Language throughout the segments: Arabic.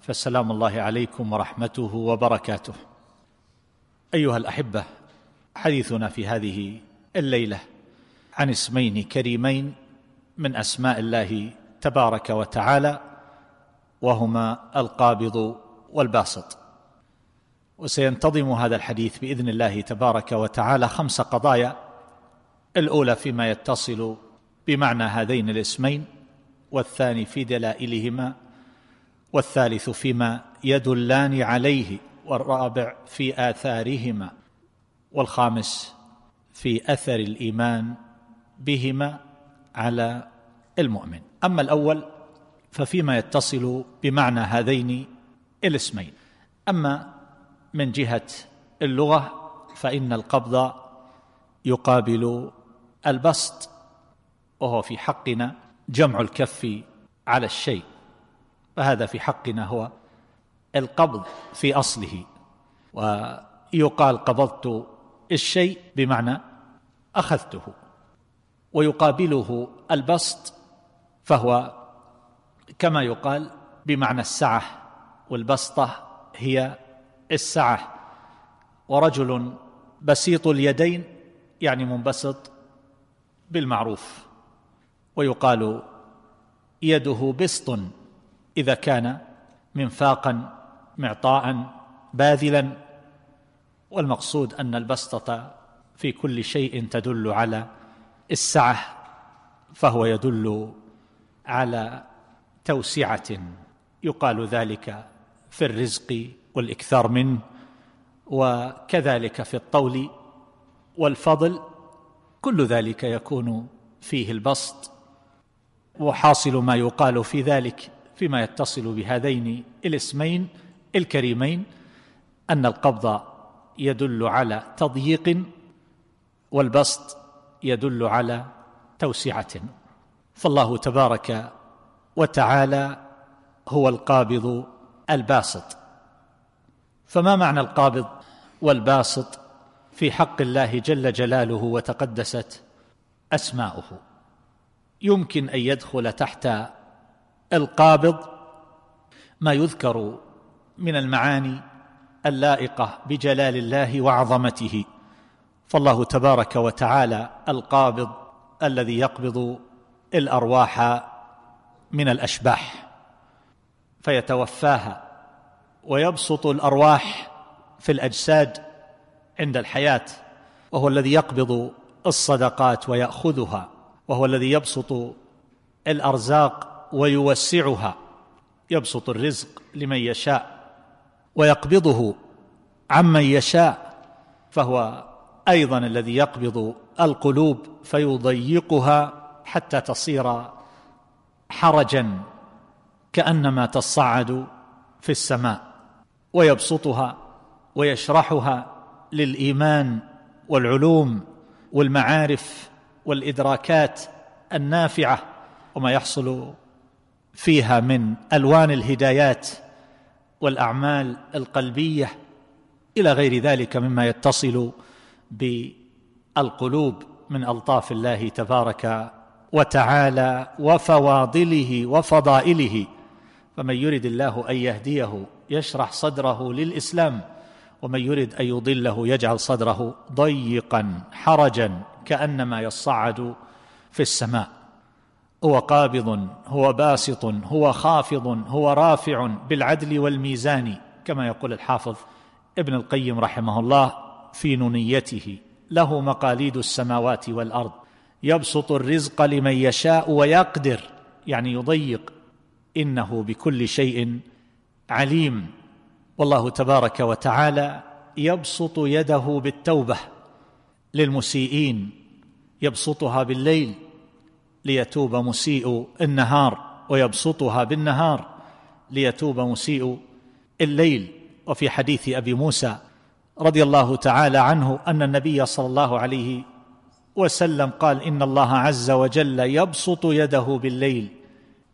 فسلام الله عليكم ورحمته وبركاته. أيها الأحبة حديثنا في هذه الليلة عن اسمين كريمين من أسماء الله تبارك وتعالى وهما القابض والباسط. وسينتظم هذا الحديث بإذن الله تبارك وتعالى خمس قضايا الأولى فيما يتصل بمعنى هذين الاسمين والثاني في دلائلهما والثالث فيما يدلان عليه والرابع في آثارهما والخامس في أثر الإيمان بهما على المؤمن. أما الأول ففيما يتصل بمعنى هذين الاسمين. أما من جهة اللغة فإن القبض يقابل البسط وهو في حقنا جمع الكف على الشيء. فهذا في حقنا هو القبض في أصله. ويقال قبضت الشيء بمعنى أخذته. ويقابله البسط فهو كما يقال بمعنى السعة والبسطة هي السعة. ورجل بسيط اليدين يعني منبسط بالمعروف. ويقال يده بسط. إذا كان منفاقا معطاء باذلا. والمقصود أن البسطة في كل شيء تدل على السعة فهو يدل على توسعة. يقال ذلك في الرزق والإكثار منه وكذلك في الطول والفضل. كل ذلك يكون فيه البسط وحاصل ما يقال في ذلك فيما يتصل بهذين الاسمين الكريمين أن القبض يدل على تضييق والبسط يدل على توسعة. فالله تبارك وتعالى هو القابض الباسط. فما معنى القابض والباسط؟ في حق الله جل جلاله وتقدست أسماؤه. يمكن أن يدخل تحت القابض ما يذكر من المعاني اللائقة بجلال الله وعظمته. فالله تبارك وتعالى القابض الذي يقبض الأرواح من الأشباح فيتوفاها ويبسط الأرواح في الأجساد عند الحياة وهو الذي يقبض الصدقات ويأخذها وهو الذي يبسط الأرزاق ويوسعها يبسط الرزق لمن يشاء ويقبضه عمن يشاء فهو أيضا الذي يقبض القلوب فيضيقها حتى تصير حرجا كأنما تصعد في السماء ويبسطها ويشرحها للإيمان والعلوم والمعارف والإدراكات النافعة وما يحصل فيها من ألوان الهدايات والأعمال القلبية إلى غير ذلك مما يتصل بالقلوب من ألطاف الله تبارك وتعالى وفواضله وفضائله. فمن يرد الله أن يهديه يشرح صدره للإسلام ومن يرد أن يضله يجعل صدره ضيقا حرجا كأنما يصعد في السماء. هو قابض هو باسط هو خافض هو رافع بالعدل والميزان كما يقول الحافظ ابن القيم رحمه الله في نونيته. له مقاليد السماوات والأرض. يبسط الرزق لمن يشاء ويقدر يعني يضيق. إنه بكل شيء عليم. والله تبارك وتعالى يبسط يده بالتوبة للمسيئين يبسطها بالليل ليتوب مسيء النهار ويبسطها بالنهار ليتوب مسيء الليل. وفي حديث أبي موسى رضي الله تعالى عنه أن النبي صلى الله عليه وسلم قال إن الله عز وجل يبسط يده بالليل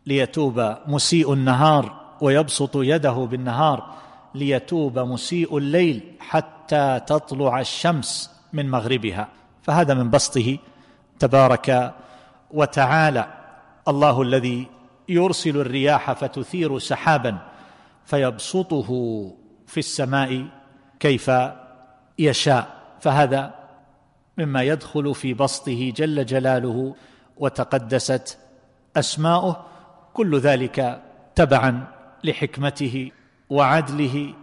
ليتوب مسيء النهار ويبسط يده بالنهار ليتوب مسيء الليل حتى تطلع الشمس من مغربها. فهذا من بسطه. تبارك وتعالى الله الذي يرسل الرياح فتثير سحابا فيبسطه في السماء كيف يشاء. فهذا مما يدخل في بسطه جل جلاله وتقدست أسماؤه كل ذلك تبعا لحكمته وعدله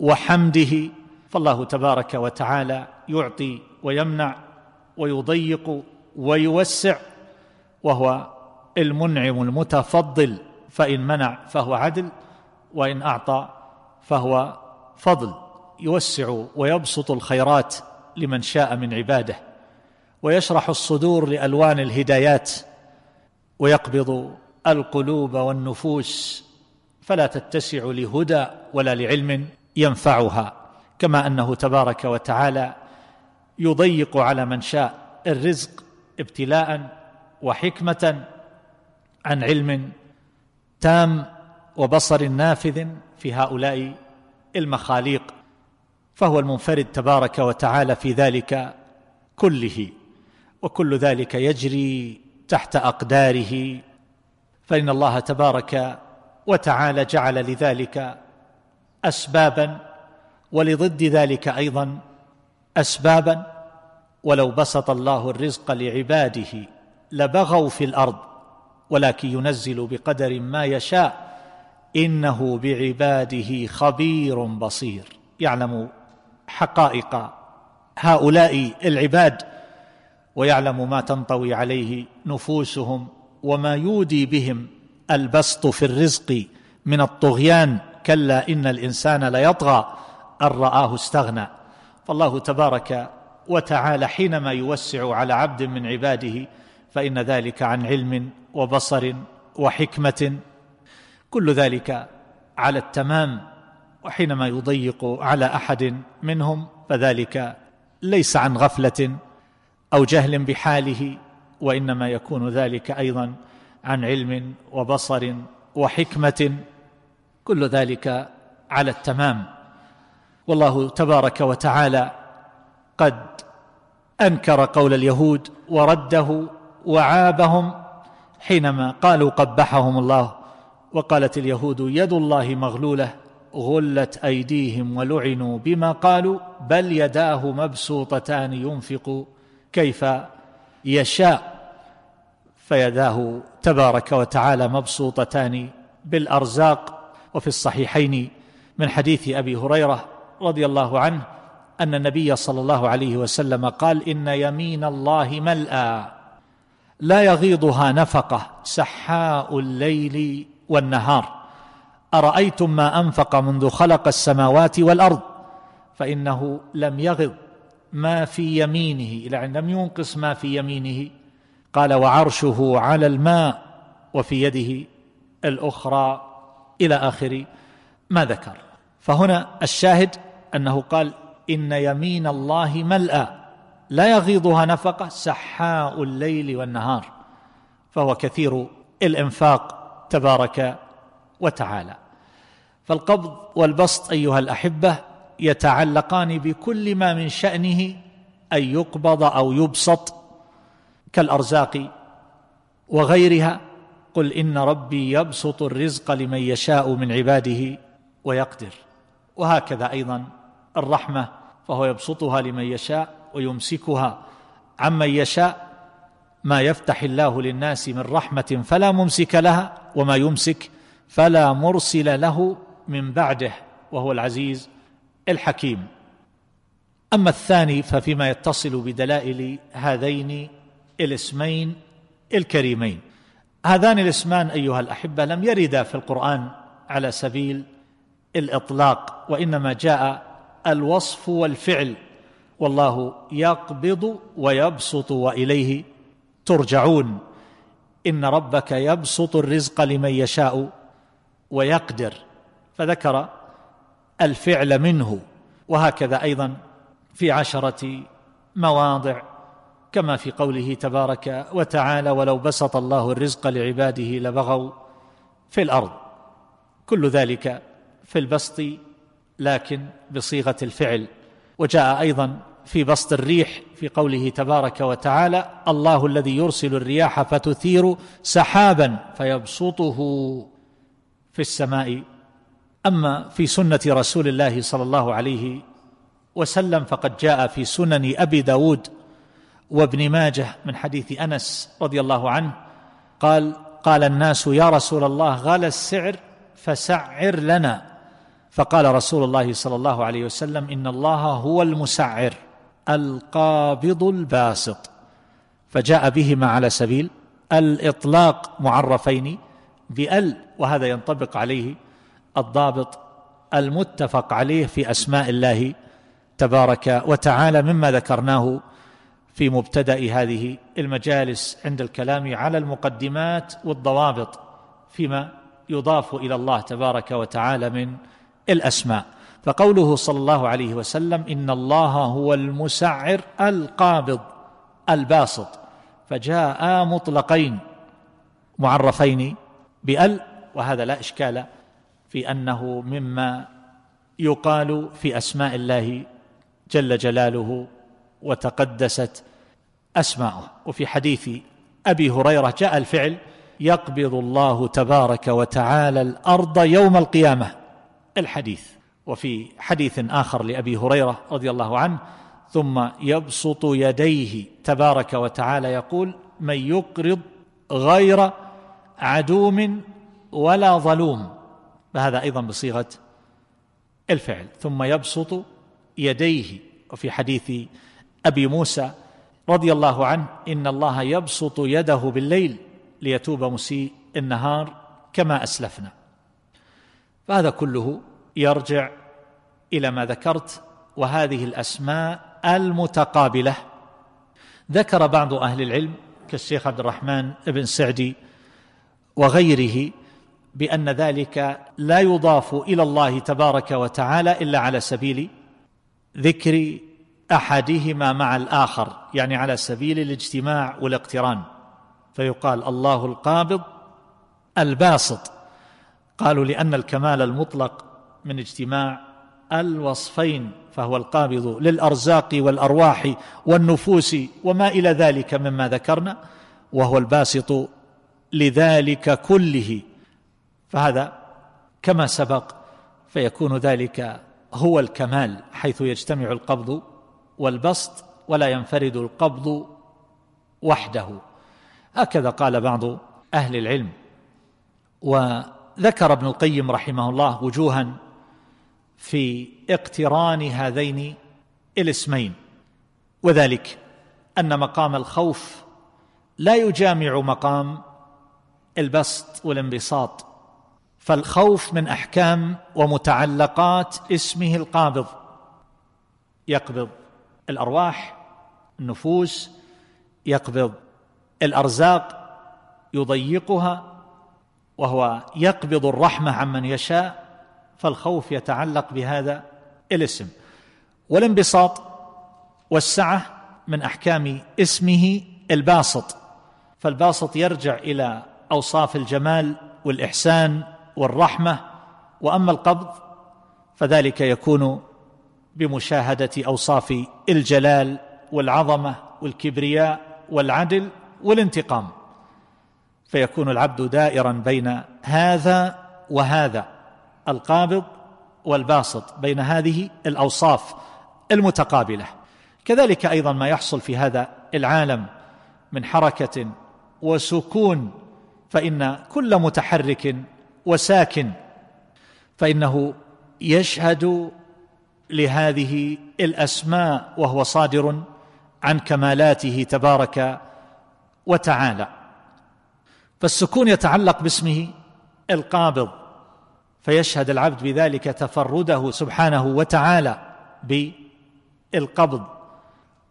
وحمده. فالله تبارك وتعالى يعطي ويمنع ويضيق ويوسع وهو المنعم المتفضل فإن منع فهو عدل وإن أعطى فهو فضل. يوسع ويبسط الخيرات لمن شاء من عباده ويشرح الصدور لألوان الهدايات ويقبض القلوب والنفوس فلا تتسع لهدى ولا لعلم ينفعها كما أنه تبارك وتعالى يضيق على من شاء الرزق ابتلاء وحكمة عن علم تام وبصر نافذ في هؤلاء المخاليق فهو المنفرد تبارك وتعالى في ذلك كله وكل ذلك يجري تحت أقداره فإن الله تبارك وتعالى جعل لذلك اسبابا ولضد ذلك أيضا اسبابا ولو بسط الله الرزق لعباده. لبغوا في الأرض ولكن ينزل بقدر ما يشاء إنه بعباده خبير بصير. يعلم حقائق هؤلاء العباد ويعلم ما تنطوي عليه نفوسهم وما يودي بهم البسط في الرزق من الطغيان. كلا إن الإنسان ليطغى أن رآه استغنى. فالله تبارك وتعالى حينما يوسع على عبد من عباده فإن ذلك عن علم وبصر وحكمة. كل ذلك على التمام وحينما يضيق على أحد منهم فذلك ليس عن غفلة أو جهل بحاله وإنما يكون ذلك أيضا عن علم وبصر وحكمة. كل ذلك على التمام. والله تبارك وتعالى قد أنكر قول اليهود ورده وعابهم حينما قالوا قبحهم الله وقالت اليهود يد الله مغلولة غلت أيديهم ولعنوا بما قالوا بل يداه مبسوطتان ينفق كيف يشاء فيداه تبارك وتعالى مبسوطتان بالأرزاق. وفي الصحيحين من حديث أبي هريرة رضي الله عنه أن النبي صلى الله عليه وسلم قال إن يمين الله ملأى. لا يغيضها نفقة سحاء الليل والنهار. أرأيتم ما أنفق منذ خلق السماوات والأرض؟ فإنه لم يغض ما في يمينه إلى أن لم ينقص ما في يمينه. قال وعرشه على الماء وفي يده الأخرى إلى آخر ما ذكر. فهنا الشاهد أنه قال إن يمين الله ملأى لا يغيضها نفقة سحاء الليل والنهار فهو كثير الإنفاق تبارك وتعالى. فالقبض والبسط أيها الأحبة يتعلقان بكل ما من شأنه أن يقبض أو يبسط كالأرزاق وغيرها. قل إن ربي يبسط الرزق لمن يشاء من عباده ويقدر. وهكذا أيضا الرحمة فهو يبسطها لمن يشاء ويمسكها عمن يشاء ما يفتح الله للناس من رحمة فلا ممسك لها وما يمسك فلا مرسل له من بعده وهو العزيز الحكيم. أما الثاني ففيما يتصل بدلائل هذين الاسمين الكريمين. هذان الاسمان أيها الأحبة لم يردا في القرآن على سبيل الإطلاق وإنما جاء الوصف والفعل والله يقبض ويبسط وإليه ترجعون. إن ربك يبسط الرزق لمن يشاء ويقدر. فذكر الفعل منه. وهكذا أيضا في عشرة مواضع كما في قوله تبارك وتعالى ولو بسط الله الرزق لعباده لبغوا في الأرض كل ذلك في البسط لكن بصيغة الفعل. وجاء أيضا في بسط الريح في قوله تبارك وتعالى الله الذي يرسل الرياح فتثير سحابا فيبسطه في السماء. أما في سنة رسول الله صلى الله عليه وسلم فقد جاء في سنن أبي داود وابن ماجه من حديث أنس رضي الله عنه قال قال الناس يا رسول الله غلى السعر فسعر لنا. فقال رسول الله صلى الله عليه وسلم إن الله هو المسعر. القابض الباسط فجاء بهما على سبيل الإطلاق معرفين بأل وهذا ينطبق عليه الضابط المتفق عليه في أسماء الله تبارك وتعالى مما ذكرناه في مبتدأ هذه المجالس عند الكلام على المقدمات والضوابط فيما يضاف إلى الله تبارك وتعالى من الأسماء. فقوله صلى الله عليه وسلم إن الله هو المسعر القابض الباسط. فجاء مطلقين معرفين بأل وهذا لا إشكال في أنه مما يقال في أسماء الله جل جلاله وتقدست أسماؤه. وفي حديث أبي هريرة جاء الفعل يقبض الله تبارك وتعالى الأرض يوم القيامة الحديث. وفي حديث آخر لأبي هريرة رضي الله عنه ثم يبسط يديه تبارك وتعالى يقول من يقرض غير عدوم ولا ظلوم فهذا أيضا بصيغة الفعل. ثم يبسط يديه. وفي حديث أبي موسى رضي الله عنه إن الله يبسط يده بالليل ليتوب مسيء النهار كما أسلفنا فهذا كله يرجع إلى ما ذكرت وهذه الأسماء المتقابلة. ذكر بعض أهل العلم كالشيخ عبد الرحمن بن سعدي وغيره بأن ذلك لا يضاف إلى الله تبارك وتعالى إلا على سبيل ذكر أحدهما مع الآخر يعني على سبيل الاجتماع والاقتران. فيقال الله القابض الباسط. قالوا لأن الكمال المطلق من اجتماع الوصفين فهو القابض للأرزاق والأرواح والنفوس وما إلى ذلك مما ذكرنا وهو الباسط لذلك كله. فهذا كما سبق فيكون ذلك هو الكمال حيث يجتمع القبض والبسط ولا ينفرد القبض وحده. هكذا قال بعض أهل العلم. وذكر ابن القيم رحمه الله وجوها في اقتران هذين الاسمين وذلك أن مقام الخوف لا يجامع مقام البسط والانبساط فالخوف من أحكام ومتعلقات اسمه القابض يقبض الأرواح النفوس يقبض الأرزاق يضيقها وهو يقبض الرحمة عمن يشاء فالخوف يتعلق بهذا الاسم. والانبساط والسعة من أحكام اسمه الباسط. فالباسط يرجع إلى أوصاف الجمال والإحسان والرحمة. وأما القبض فذلك يكون بمشاهدة أوصاف الجلال والعظمة والكبرياء والعدل والانتقام. فيكون العبد دائرا بين هذا وهذا. القابض والباسط بين هذه الأوصاف المتقابلة. كذلك أيضا ما يحصل في هذا العالم من حركة وسكون فإن كل متحرك وساكن فإنه يشهد لهذه الأسماء وهو صادر عن كمالاته تبارك وتعالى. فالسكون يتعلق باسمه القابض. فيشهد العبد بذلك تفرده سبحانه وتعالى بالقبض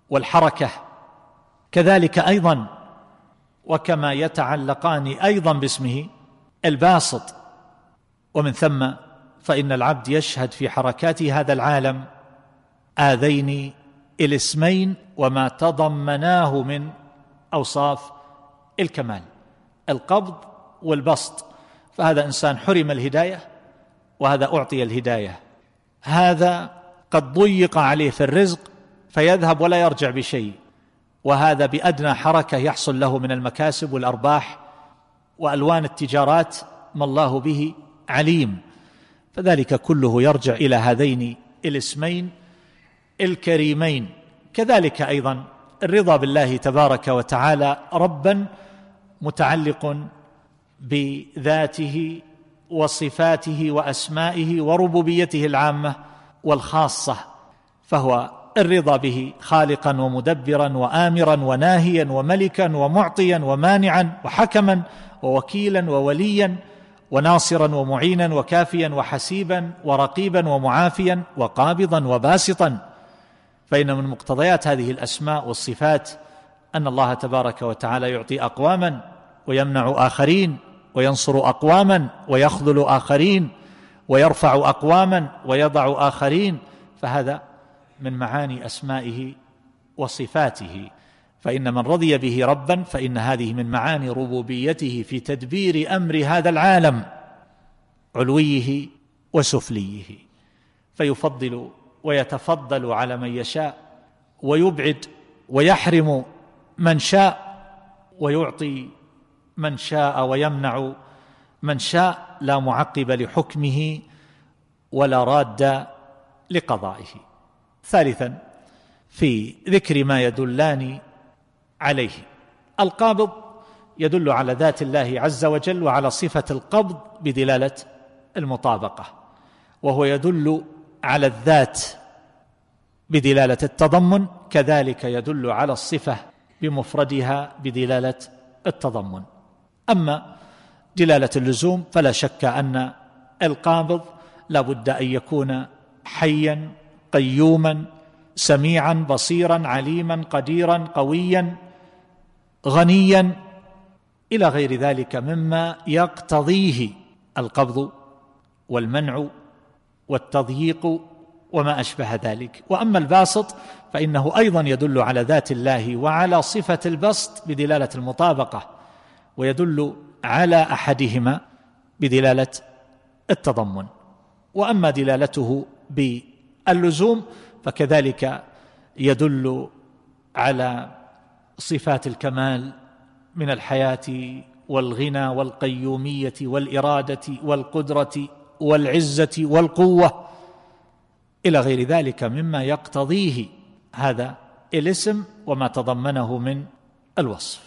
والحركة. كذلك أيضا وكما يتعلقان أيضا باسمه الباسط. ومن ثم فإن العبد يشهد في حركات هذا العالم هذين الاسمين وما تضمناه من أوصاف الكمال القبض والبسط. فهذا إنسان حرم الهداية وهذا أعطي الهداية. هذا قد ضيق عليه في الرزق فيذهب ولا يرجع بشيء. وهذا بأدنى حركة يحصل له من المكاسب والأرباح وألوان التجارات ما الله به عليم. فذلك كله يرجع إلى هذين الاسمين الكريمين. كذلك أيضا الرضا بالله تبارك وتعالى ربا متعلق بذاته وصفاته وأسمائه وربوبيته العامة والخاصة فهو الرضا به خالقا ومدبرا وامرا وناهيا وملكا ومعطيا ومانعا وحكما ووكيلا ووليا وناصرا ومعينا وكافيا وحسيبا ورقيبا ومعافيا وقابضا وباسطا. فإن من مقتضيات هذه الأسماء والصفات أن الله تبارك وتعالى يعطي اقواما ويمنع آخرين وينصر أقواما ويخذل آخرين ويرفع أقواما ويضع آخرين فهذا من معاني أسمائه وصفاته. فإن من رضي به ربا فإن هذه من معاني ربوبيته في تدبير أمر هذا العالم علويه وسفليه. فيفضل ويتفضل على من يشاء ويبعد ويحرم من شاء ويعطي من شاء ويمنع. من شاء لا معقب لحكمه ولا راد لقضائه. ثالثا في ذكر ما يدلان عليه. القابض يدل على ذات الله عز وجل وعلى صفة القبض بدلالة المطابقة. وهو يدل على الذات بدلالة التضمن كذلك يدل على الصفة بمفردها بدلالة التضمن. أما دلالة اللزوم فلا شك أن القابض لا بد أن يكون حيا قيوما سميعا بصيرا عليما قديرا قويا غنيا. إلى غير ذلك مما يقتضيه القبض والمنع والتضييق وما أشبه ذلك. وأما الباسط فإنه أيضا يدل على ذات الله وعلى صفة البسط بدلالة المطابقة. ويدل على أحدهما بدلالة التضمن. وأما دلالته باللزوم فكذلك يدل على صفات الكمال من الحياة والغنى والقيومية والإرادة والقدرة والعزة والقوة إلى غير ذلك مما يقتضيه هذا الاسم وما تضمنه من الوصف.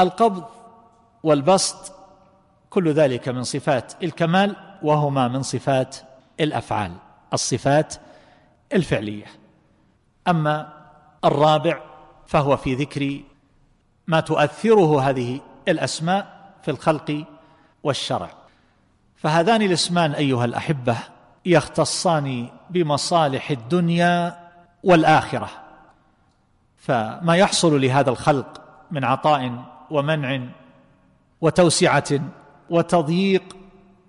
القبض والبسط كل ذلك من صفات الكمال وهما من صفات الأفعال الصفات الفعلية. أما الرابع فهو في ذكر ما تؤثره هذه الأسماء في الخلق والشرع. فهذان الاسمان أيها الأحبة يختصان بمصالح الدنيا والآخرة. فما يحصل لهذا الخلق من عطاء ومنع وتوسعة وتضييق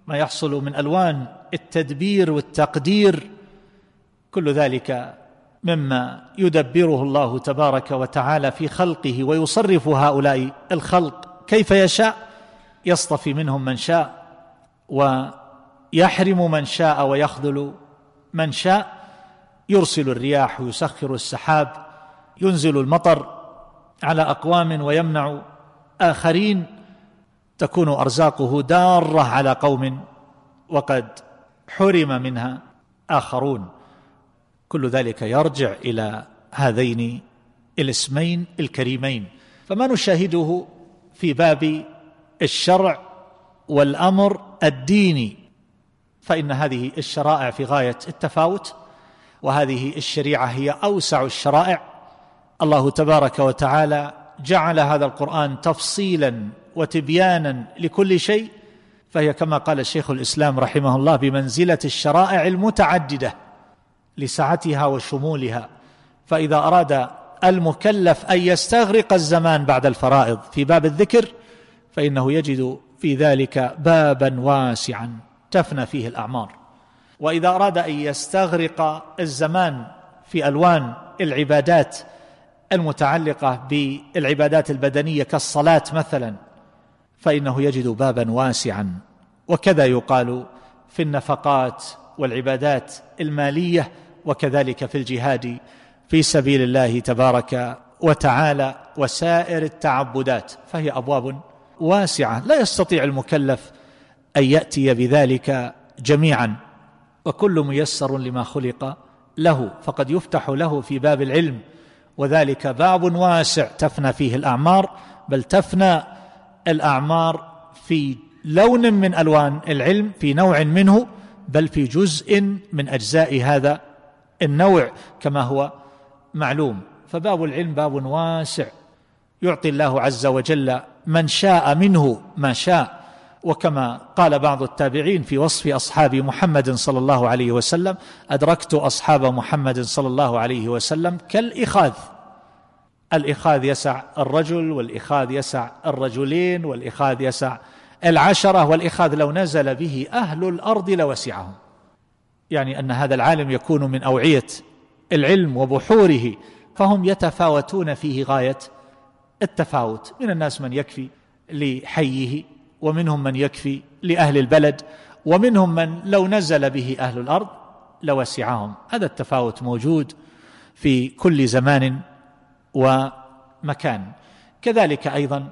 ما يحصل من ألوان التدبير والتقدير كل ذلك مما يدبره الله تبارك وتعالى في خلقه ويصرف هؤلاء الخلق. كيف يشاء؟ يصطفي منهم من شاء ويحرم من شاء ويخذل من شاء. يرسل الرياح ويسخر السحاب ينزل المطر على أقوام ويمنع آخرين. تكون أرزاقه دارة على قوم وقد حرم منها آخرون. كل ذلك يرجع إلى هذين الاسمين الكريمين. فما نشاهده في باب الشرع والأمر الديني؟ فإن هذه الشرائع في غاية التفاوت وهذه الشريعة هي أوسع الشرائع. الله تبارك وتعالى جعل هذا القرآن تفصيلا وتبيانا لكل شيء فهي كما قال الشيخ الإسلام رحمه الله بمنزلة الشرائع المتعددة لسعتها وشمولها. فإذا أراد المكلف أن يستغرق الزمان بعد الفرائض في باب الذكر فإنه يجد في ذلك بابا واسعا تفنى فيه الأعمار. وإذا أراد أن يستغرق الزمان في ألوان العبادات المتعلقة بالعبادات البدنية كالصلاة مثلا فإنه يجد بابا واسعا. وكذا يقال في النفقات والعبادات المالية وكذلك في الجهاد في سبيل الله تبارك وتعالى وسائر التعبدات. فهي أبواب واسعة. لا يستطيع المكلف أن يأتي بذلك جميعا. وكل ميسر لما خلق له. فقد يفتح له في باب العلم. وذلك باب واسع تفنى فيه الأعمار بل تفنى الأعمار في لون من ألوان العلم في نوع منه بل في جزء من أجزاء هذا النوع كما هو معلوم. فباب العلم باب واسع. يعطي الله عز وجل من شاء منه ما شاء. وكما قال بعض التابعين في وصف أصحاب محمد صلى الله عليه وسلم أدركت أصحاب محمد صلى الله عليه وسلم كالإخاذ. الإخاذ يسع الرجل والإخاذ يسع الرجلين والإخاذ يسع العشرة والإخاذ لو نزل به أهل الأرض لوسعهم. يعني أن هذا العالم يكون من أوعية العلم وبحوره فهم يتفاوتون فيه غاية التفاوت. من الناس من يكفي لحيه ومنهم من يكفي لأهل البلد ومنهم من لو نزل به أهل الأرض لوسعهم. هذا التفاوت موجود في كل زمان ومكان. كذلك أيضا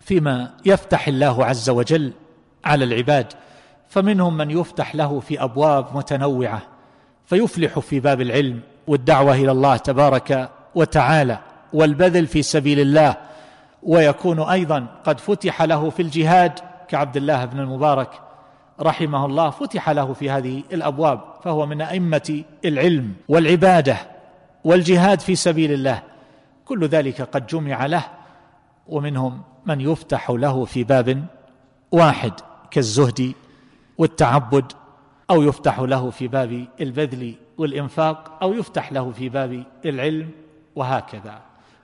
فيما يفتح الله عز وجل على العباد فمنهم من يفتح له في أبواب متنوعة فيفلح في باب العلم والدعوة إلى الله تبارك وتعالى والبذل في سبيل الله ويكون أيضا قد فتح له في الجهاد كعبد الله بن المبارك رحمه الله فتح له في هذه الأبواب فهو من أئمة العلم والعبادة والجهاد في سبيل الله. كل ذلك قد جمع له ومنهم من يفتح له في باب واحد كالزهد والتعبد أو يفتح له في باب البذل والإنفاق أو يفتح له في باب العلم وهكذا.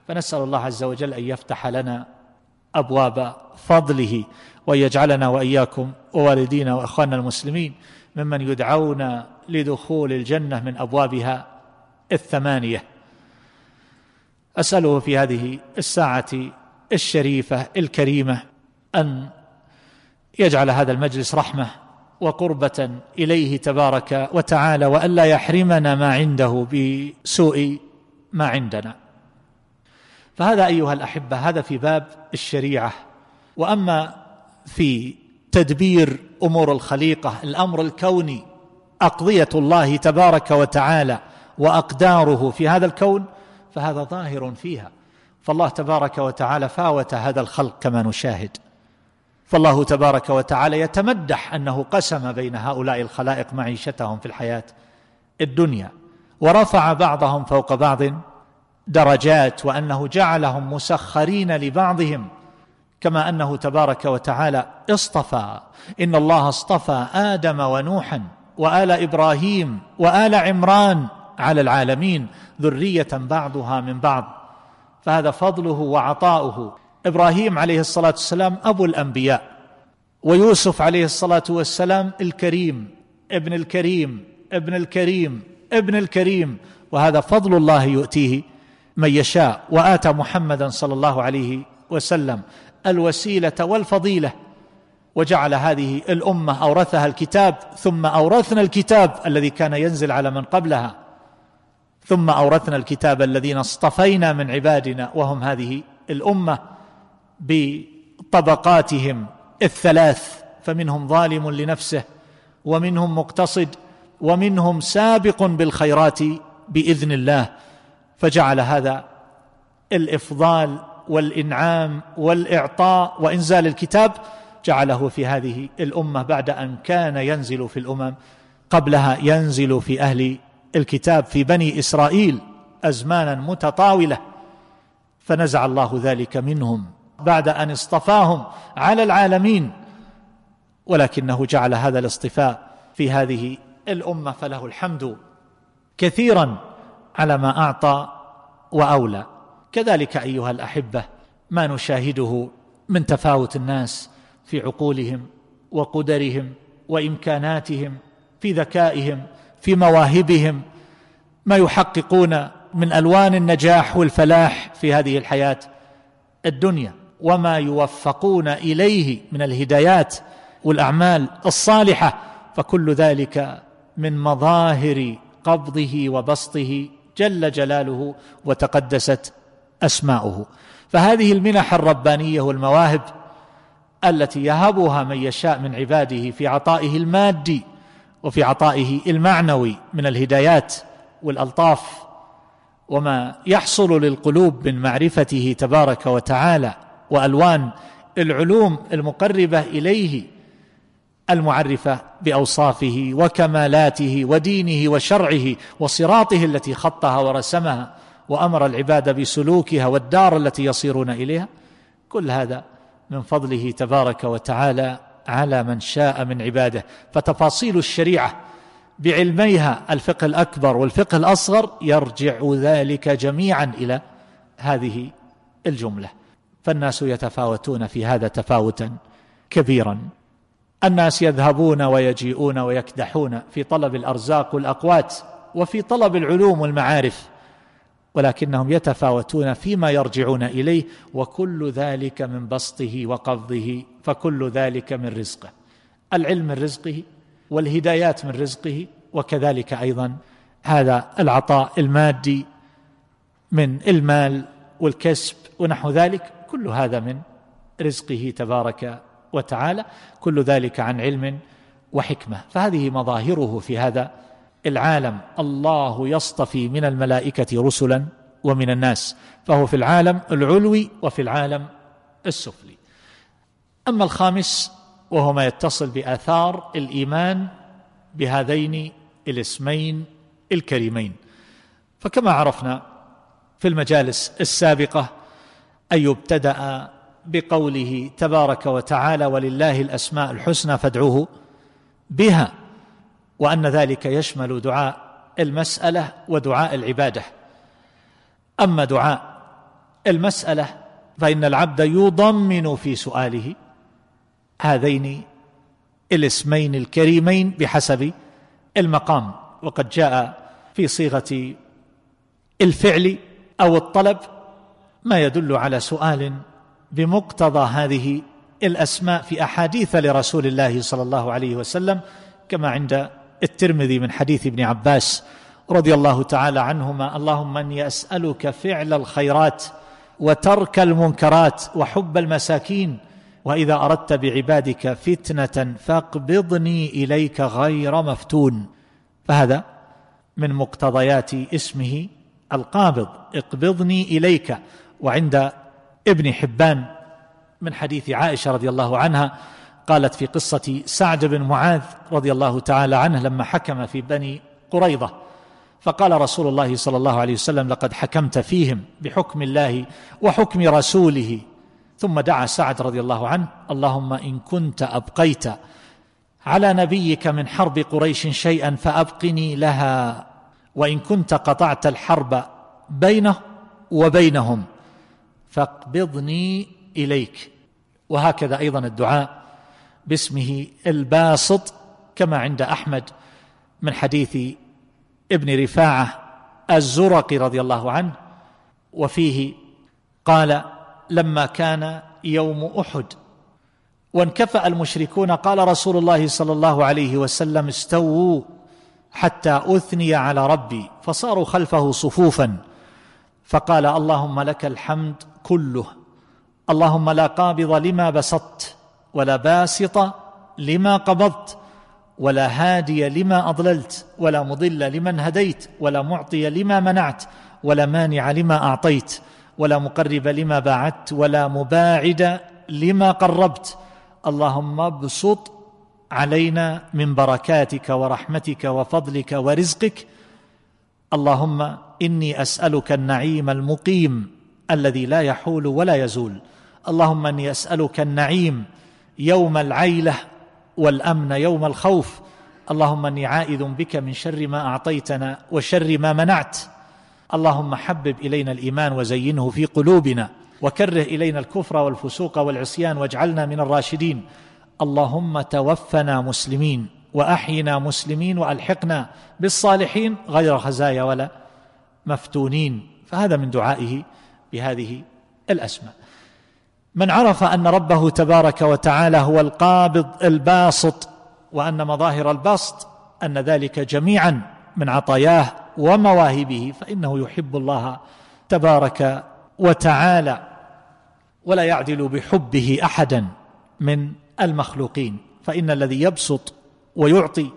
فنسأل الله عز وجل أن يفتح لنا أبواب فضله وان يجعلنا وإياكم ووالدينا وإخواننا المسلمين ممن يدعون لدخول الجنة من أبوابها الثمانية. أسأله في هذه الساعة الشريفة الكريمة أن يجعل هذا المجلس رحمة وقربة إليه تبارك وتعالى والا يحرمنا ما عنده بسوء ما عندنا. فهذا أيها الأحبة هذا في باب الشريعة. وأما في تدبير أمور الخليقة الأمر الكوني أقضية الله تبارك وتعالى وأقداره في هذا الكون فهذا ظاهر فيها. فالله تبارك وتعالى فاوت هذا الخلق كما نشاهد. فالله تبارك وتعالى يتمدح أنه قسم بين هؤلاء الخلائق معيشتهم في الحياة الدنيا ورفع بعضهم فوق بعض درجات وأنه جعلهم مسخرين لبعضهم كما أنه تبارك وتعالى اصطفى. إن الله اصطفى آدم ونوحا وآل إبراهيم وآل عمران على العالمين ذرية بعضها من بعض. فهذا فضله وعطاؤه. إبراهيم عليه الصلاة والسلام أبو الأنبياء. ويوسف عليه الصلاة والسلام الكريم ابن الكريم ابن الكريم ابن الكريم. وهذا فضل الله يؤتيه من يشاء. وآتى محمدا صلى الله عليه وسلم الوسيلة والفضيلة. وجعل هذه الأمة أورثها الكتاب ثم أورثنا الكتاب الذي كان ينزل على من قبلها. ثم أورثنا الكتاب الذين اصطفينا من عبادنا وهم هذه الأمة بطبقاتهم الثلاث فمنهم ظالم لنفسه ومنهم مقتصد ومنهم سابق بالخيرات بإذن الله. فجعل هذا الإفضال والإنعام والإعطاء وإنزال الكتاب جعله في هذه الأمة بعد أن كان ينزل في الأمم قبلها ينزل في أهل الكتاب في بني إسرائيل أزمانا متطاولة فنزع الله ذلك منهم بعد أن اصطفاهم على العالمين ولكنه جعل هذا الاصطفاء في هذه الأمة فله الحمد كثيرا على ما أعطى وأولى. كذلك أيها الأحبة ما نشاهده من تفاوت الناس في عقولهم وقدرهم وإمكاناتهم في ذكائهم في مواهبهم ما يحققون من ألوان النجاح والفلاح في هذه الحياة الدنيا وما يوفقون إليه من الهدايات والأعمال الصالحة فكل ذلك من مظاهر قبضه وبسطه جل جلاله وتقدست أسماؤه. فهذه المنح الربانية والمواهب التي يهبها من يشاء من عباده في عطائه المادي وفي عطائه المعنوي من الهدايات والألطاف وما يحصل للقلوب من معرفته تبارك وتعالى وألوان العلوم المقربة إليه المعرفة بأوصافه وكمالاته ودينه وشرعه وصراطه التي خطها ورسمها وأمر العباد بسلوكها والدار التي يصيرون إليها. كل هذا من فضله تبارك وتعالى على من شاء من عباده. فتفاصيل الشريعة بعلميها الفقه الأكبر والفقه الأصغر يرجع ذلك جميعا إلى هذه الجملة. فالناس يتفاوتون في هذا تفاوتا كبيرا. الناس يذهبون ويجيئون ويكدحون في طلب الأرزاق والأقوات وفي طلب العلوم والمعارف ولكنهم يتفاوتون فيما يرجعون إليه وكل ذلك من بسطه وقبضه فكل ذلك من رزقه. العلم من رزقه والهدايات من رزقه وكذلك أيضا هذا العطاء المادي من المال والكسب ونحو ذلك كل هذا من رزقه تبارك وتعالى كل ذلك عن علم وحكمة. فهذه مظاهره في هذا العالم. الله يصطفي من الملائكة رسلا ومن الناس فهو في العالم العلوي وفي العالم السفلي. أما الخامس وهو ما يتصل بآثار الإيمان بهذين الاسمين الكريمين. فكما عرفنا في المجالس السابقة أن يبتدأ بقوله تبارك وتعالى ولله الأسماء الحسنى فادعوه بها وأن ذلك يشمل دعاء المسألة ودعاء العبادة. أما دعاء المسألة فإن العبد يضمن في سؤاله هذين الاسمين الكريمين بحسب المقام وقد جاء في صيغة الفعل أو الطلب ما يدل على سؤال بمقتضى هذه الأسماء في أحاديث لرسول الله صلى الله عليه وسلم كما عند الترمذي من حديث ابن عباس رضي الله تعالى عنهما اللهم إني أسألك فعل الخيرات وترك المنكرات وحب المساكين وإذا أردت بعبادك فتنة فاقبضني إليك غير مفتون. فهذا من مقتضيات اسمه القابض. اقبضني إليك. وعند ابن حبان من حديث عائشة رضي الله عنها قالت في قصة سعد بن معاذ رضي الله تعالى عنه لما حكم في بني قريظة. فقال رسول الله صلى الله عليه وسلم لقد حكمت فيهم بحكم الله وحكم رسوله ثم دعا سعد رضي الله عنه اللهم إن كنت أبقيت على نبيك من حرب قريش شيئا فأبقني لها وإن كنت قطعت الحرب بينه وبينهم فاقبضني إليك. وهكذا أيضا الدعاء باسمه الباسط كما عند أحمد من حديث ابن رفاعة الزرقي رضي الله عنه وفيه قال لما كان يوم أحد. وانكفأ المشركون قال رسول الله صلى الله عليه وسلم استووا حتى أثني على ربي. فصاروا خلفه صفوفا. فقال اللهم لك الحمد كله. اللهم لا قابض لما بسطت ولا باسط لما قبضت ولا هادي لما أضللت ولا مضل لمن هديت ولا معطي لما منعت ولا مانع لما أعطيت. ولا مقرب لما باعدت ولا مباعد لما قربت. اللهم ابسط علينا من بركاتك ورحمتك وفضلك ورزقك. اللهم إني أسألك النعيم المقيم الذي لا يحول ولا يزول. اللهم إني أسألك النعيم يوم العيلة والأمن يوم الخوف. اللهم إني عائذ بك من شر ما أعطيتنا وشر ما منعت. اللهم حبب إلينا الإيمان وزينه في قلوبنا وكره إلينا الكفر والفسوق والعصيان واجعلنا من الراشدين. اللهم توفنا مسلمين وأحينا مسلمين وألحقنا بالصالحين غير خزايا ولا مفتونين. فهذا من دعائه بهذه الأسماء. من عرف أن ربه تبارك وتعالى هو القابض الباسط وأن مظاهر البسط أن ذلك جميعا من عطاياه ومواهبه فإنه يحب الله تبارك وتعالى ولا يعدل بحبه أحدا من المخلوقين فإن الذي يبسط ويعطي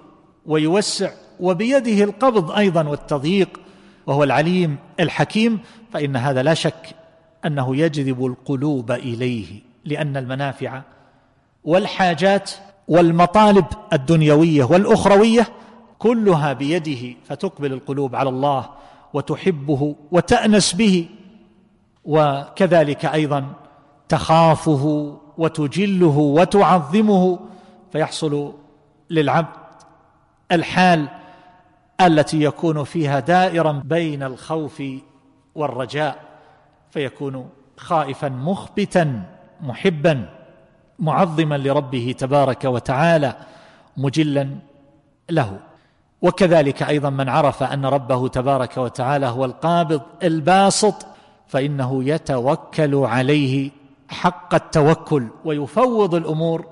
ويوسع وبيده القبض أيضا والتضييق وهو العليم الحكيم فإن هذا لا شك أنه يجذب القلوب إليه لأن المنافع والحاجات والمطالب الدنيوية والأخروية كلها بيده فتقبل القلوب على الله وتحبه وتأنس به. وكذلك أيضا تخافه وتجله وتعظمه فيحصل للعبد الحال التي يكون فيها دائرا بين الخوف والرجاء فيكون خائفا مخبتا محبا معظما لربه تبارك وتعالى مجلا له. وكذلك أيضا من عرف أن ربه تبارك وتعالى هو القابض الباسط فإنه يتوكل عليه حق التوكل ويفوض الأمور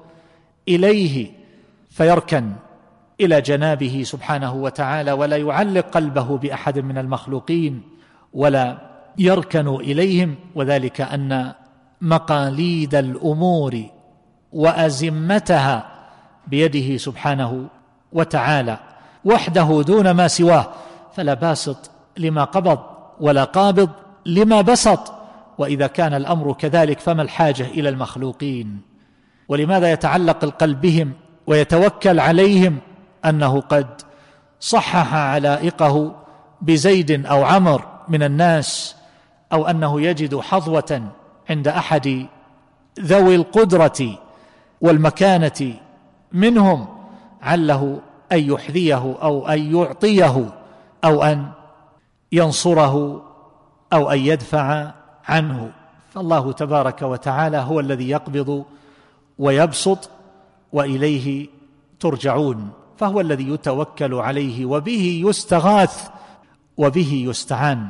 إليه فيركن إلى جنابه سبحانه وتعالى ولا يعلق قلبه بأحد من المخلوقين ولا يركن إليهم وذلك أن مقاليد الأمور وأزمتها بيده سبحانه وتعالى وحده دون ما سواه فلا باسط لما قبض ولا قابض لما بسط. وإذا كان الأمر كذلك فما الحاجة إلى المخلوقين؟ ولماذا يتعلق القلب بهم ويتوكل عليهم أنه قد صحح علائقه بزيد أو عمر من الناس أو أنه يجد حظوة عند أحد ذوي القدرة والمكانة منهم عله أن يحذيه أو أن يعطيه أو أن ينصره أو أن يدفع عنه. فالله تبارك وتعالى هو الذي يقبض ويبسط وإليه ترجعون فهو الذي يتوكل عليه وبه يستغاث وبه يستعان.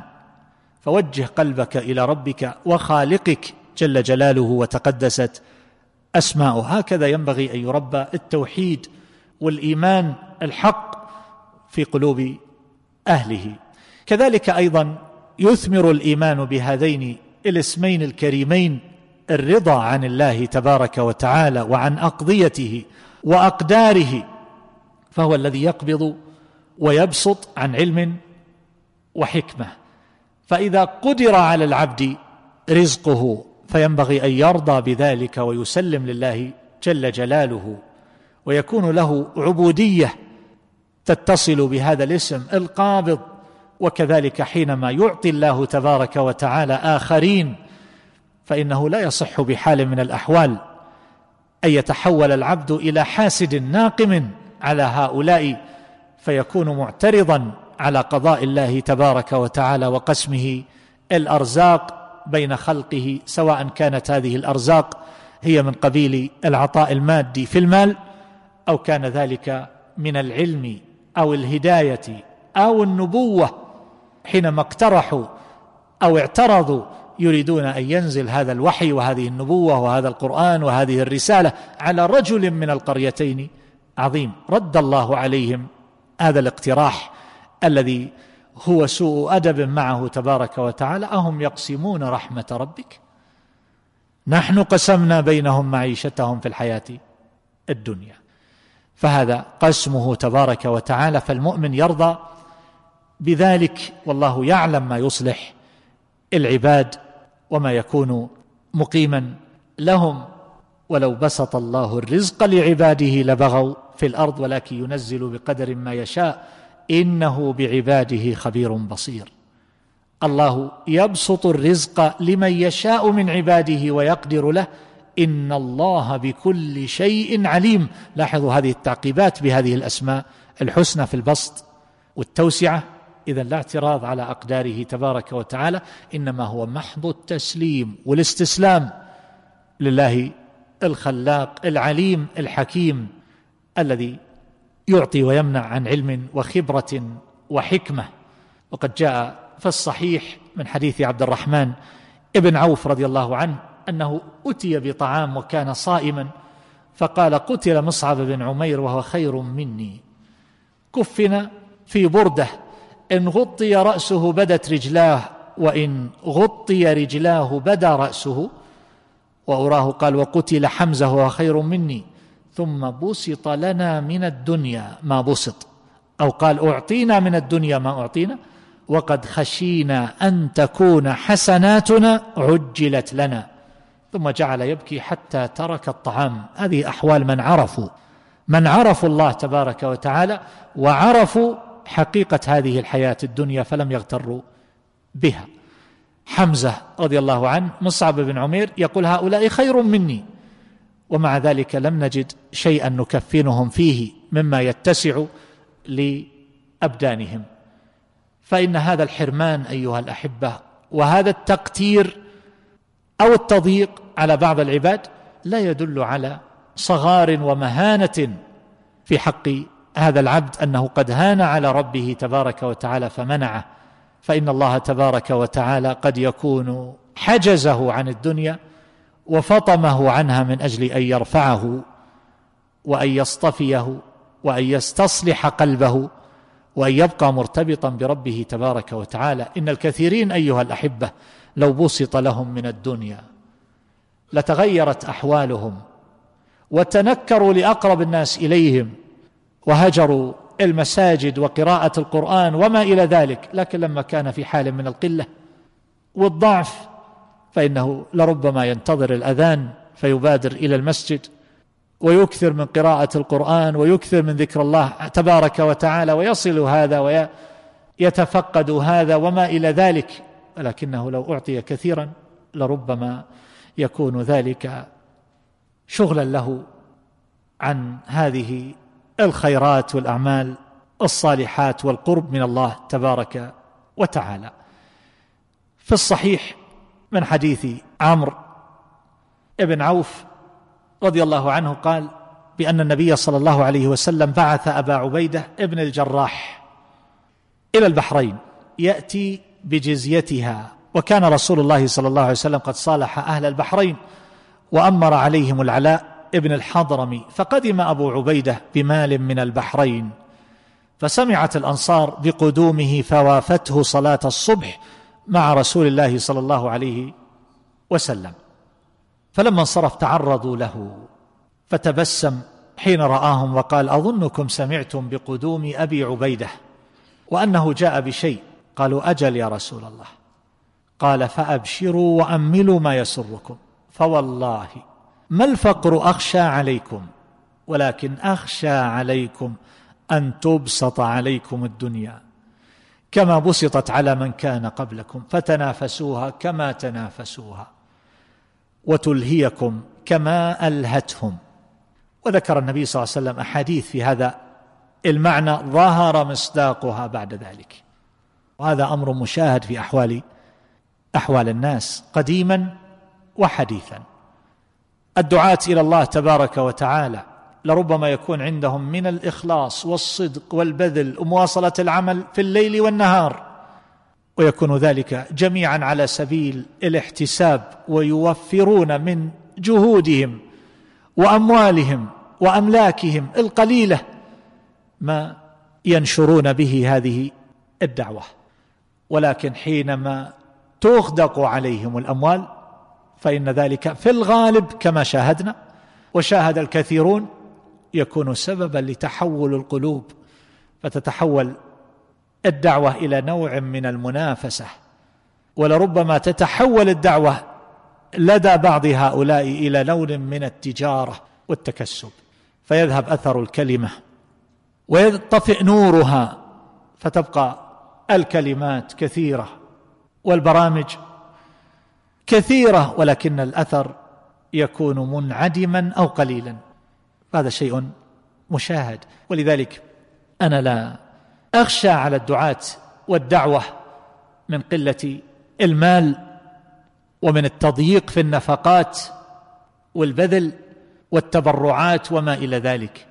فوجه قلبك إلى ربك وخالقك جل جلاله وتقدست أسماؤه. هكذا ينبغي أن يربى التوحيد والإيمان الحق في قلوب أهله. كذلك أيضا يثمر الإيمان بهذين الاسمين الكريمين الرضا عن الله تبارك وتعالى وعن أقضيته وأقداره فهو الذي يقبض ويبسط عن علم وحكمة. فإذا قدر على العبد رزقه فينبغي أن يرضى بذلك ويسلم لله جل جلاله ويكون له عبودية تتصل بهذا الاسم القابض وكذلك حينما يعطي الله تبارك وتعالى آخرين فإنه لا يصح بحال من الأحوال أن يتحول العبد إلى حاسد ناقم على هؤلاء فيكون معترضا على قضاء الله تبارك وتعالى وقسمه الأرزاق بين خلقه سواء كانت هذه الأرزاق هي من قبيل العطاء المادي في المال أو كان ذلك من العلم. أو الهداية أو النبوة حينما اقترحوا أو اعترضوا يريدون أن ينزل هذا الوحي وهذه النبوة وهذا القرآن وهذه الرسالة على رجل من القريتين عظيم رد الله عليهم هذا الاقتراح الذي هو سوء أدب معه تبارك وتعالى. أهم يقسمون رحمة ربك؟ نحن قسمنا بينهم معيشتهم في الحياة الدنيا. فهذا قسمه تبارك وتعالى فالمؤمن يرضى بذلك والله يعلم ما يصلح العباد وما يكون مقيما لهم. ولو بسط الله الرزق لعباده لبغوا في الأرض ولكن ينزل بقدر ما يشاء إنه بعباده خبير بصير. الله يبسط الرزق لمن يشاء من عباده ويقدر له إن الله بكل شيء عليم. لاحظوا هذه التعقيبات بهذه الأسماء الحسنى في البسط والتوسعة. اذا لا اعتراض على أقداره تبارك وتعالى إنما هو محض التسليم والاستسلام لله الخلاق العليم الحكيم الذي يعطي ويمنع عن علم وخبرة وحكمة. وقد جاء في الصحيح من حديث عبد الرحمن ابن عوف رضي الله عنه أنه أتي بطعام وكان صائما فقال قتل مصعب بن عمير وهو خير مني. كفن في بردة إن غطي رأسه بدت رجلاه وإن غطي رجلاه بدا رأسه. وأراه قال وقتل حمزة وهو خير مني. ثم بسط لنا من الدنيا ما بسط. أو قال أعطينا من الدنيا ما أعطينا. وقد خشينا أن تكون حسناتنا عجلت لنا. ثم جعل يبكي حتى ترك الطعام. هذه أحوال من عرفوا من عرفوا الله تبارك وتعالى وعرفوا حقيقة هذه الحياة الدنيا فلم يغتروا بها. حمزة رضي الله عنه مصعب بن عمير يقول هؤلاء خير مني ومع ذلك لم نجد شيئا نكفنهم فيه مما يتسع لأبدانهم. فإن هذا الحرمان أيها الأحبة وهذا التقتير أو التضييق على بعض العباد لا يدل على صغار ومهانة في حق هذا العبد أنه قد هان على ربه تبارك وتعالى فمنعه. فإن الله تبارك وتعالى قد يكون حجزه عن الدنيا وفطمه عنها من أجل أن يرفعه وأن يصطفيه وأن يستصلح قلبه وأن يبقى مرتبطا بربه تبارك وتعالى. إن الكثيرين أيها الأحبة لو بسط لهم من الدنيا لتغيرت أحوالهم وتنكروا لأقرب الناس إليهم وهجروا المساجد وقراءة القرآن وما إلى ذلك لكن لما كان في حال من القلة والضعف فإنه لربما ينتظر الأذان فيبادر إلى المسجد ويكثر من قراءة القرآن ويكثر من ذكر الله تبارك وتعالى ويصل هذا ويتفقد هذا وما إلى ذلك. ولكنه لو أعطي كثيرا لربما يكون ذلك شغلا له عن هذه الخيرات والأعمال الصالحات والقرب من الله تبارك وتعالى. في الصحيح من حديث عمرو بن عوف رضي الله عنه قال بأن النبي صلى الله عليه وسلم بعث أبا عبيدة ابن الجراح إلى البحرين يأتي بجزيتها. وكان رسول الله صلى الله عليه وسلم قد صالح أهل البحرين وأمر عليهم العلاء ابن الحضرمي فقدم أبو عبيدة بمال من البحرين. فسمعت الأنصار بقدومه فوافته صلاة الصبح مع رسول الله صلى الله عليه وسلم. فلما انصرف تعرضوا له. فتبسم حين رآهم وقال أظنكم سمعتم بقدوم أبي عبيدة وأنه جاء بشيء. قالوا أجل يا رسول الله. قال فأبشروا وأملوا ما يسركم. فوالله ما الفقر أخشى عليكم ولكن أخشى عليكم أن تبسط عليكم الدنيا. كما بسطت على من كان قبلكم فتنافسوها كما تنافسوها وتلهيكم كما ألهتهم. وذكر النبي صلى الله عليه وسلم أحاديث في هذا المعنى ظهر مصداقها بعد ذلك. وهذا أمر مشاهد في أحوال أحوال الناس قديما وحديثا. الدعاة إلى الله تبارك وتعالى لربما يكون عندهم من الإخلاص والصدق والبذل ومواصله العمل في الليل والنهار ويكون ذلك جميعا على سبيل الاحتساب ويوفرون من جهودهم وأموالهم وأملاكهم القليلة ما ينشرون به هذه الدعوة. ولكن حينما تغدق عليهم الأموال فإن ذلك في الغالب كما شاهدنا وشاهد الكثيرون يكون سببا لتحول القلوب فتتحول الدعوة إلى نوع من المنافسة ولربما تتحول الدعوة لدى بعض هؤلاء إلى لون من التجارة والتكسب فيذهب أثر الكلمة ويطفئ نورها فتبقى الكلمات كثيرة والبرامج كثيرة ولكن الأثر يكون منعدما أو قليلا. هذا شيء مشاهد. ولذلك أنا لا أخشى على الدعاة والدعوة من قلة المال ومن التضييق في النفقات والبذل والتبرعات وما إلى ذلك.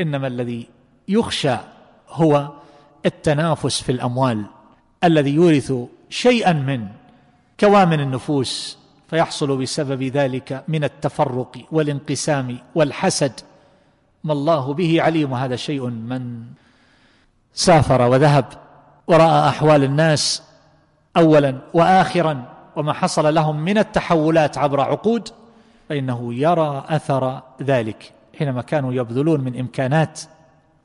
إنما الذي يخشى هو التنافس في الأموال الذي يورث شيئا من كوامن النفوس فيحصل بسبب ذلك من التفرق والانقسام والحسد. ما الله به عليم هذا شيء من سافر وذهب ورأى أحوال الناس اولا واخرا وما حصل لهم من التحولات عبر عقود فإنه يرى أثر ذلك حينما كانوا يبذلون من إمكانات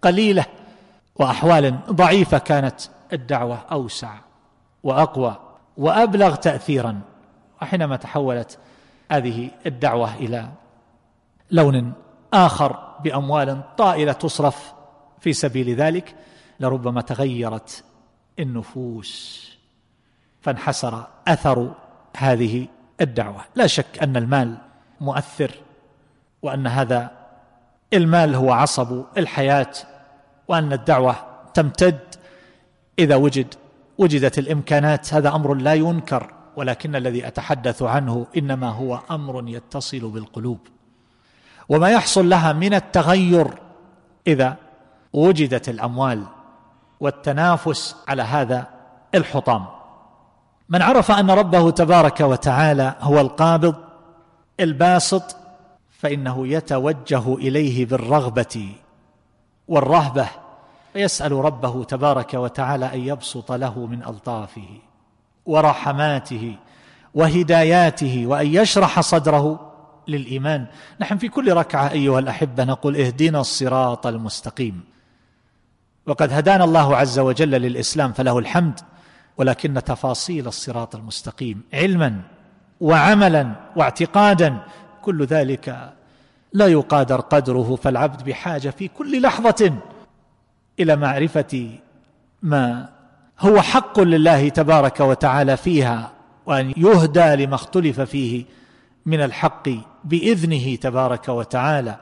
قليلة وأحوال ضعيفة كانت الدعوة أوسع وأقوى وأبلغ تاثيرا وحينما تحولت هذه الدعوة إلى لون آخر بأموال طائلة تصرف في سبيل ذلك لربما تغيرت النفوس فانحسر أثر هذه الدعوة. لا شك أن المال مؤثر وأن هذا المال هو عصب الحياة وأن الدعوة تمتد إذا وجد وجدت الإمكانات. هذا أمر لا ينكر ولكن الذي أتحدث عنه إنما هو أمر يتصل بالقلوب. وما يحصل لها من التغير إذا وجدت الأموال والتنافس على هذا الحطام. من عرف أن ربه تبارك وتعالى هو القابض الباسط فإنه يتوجه إليه بالرغبة والرهبة فيسال ربه تبارك وتعالى أن يبسط له من ألطافه ورحماته وهداياته وأن يشرح صدره للإيمان. نحن في كل ركعة أيها الأحبة نقول اهدنا الصراط المستقيم. وقد هدانا الله عز وجل للإسلام فله الحمد ولكن تفاصيل الصراط المستقيم علما وعملا واعتقادا كل ذلك لا يقادر قدره فالعبد بحاجة في كل لحظة إلى معرفة ما هو حق لله تبارك وتعالى فيها وأن يهدى لما اختلف فيه من الحق بإذنه تبارك وتعالى.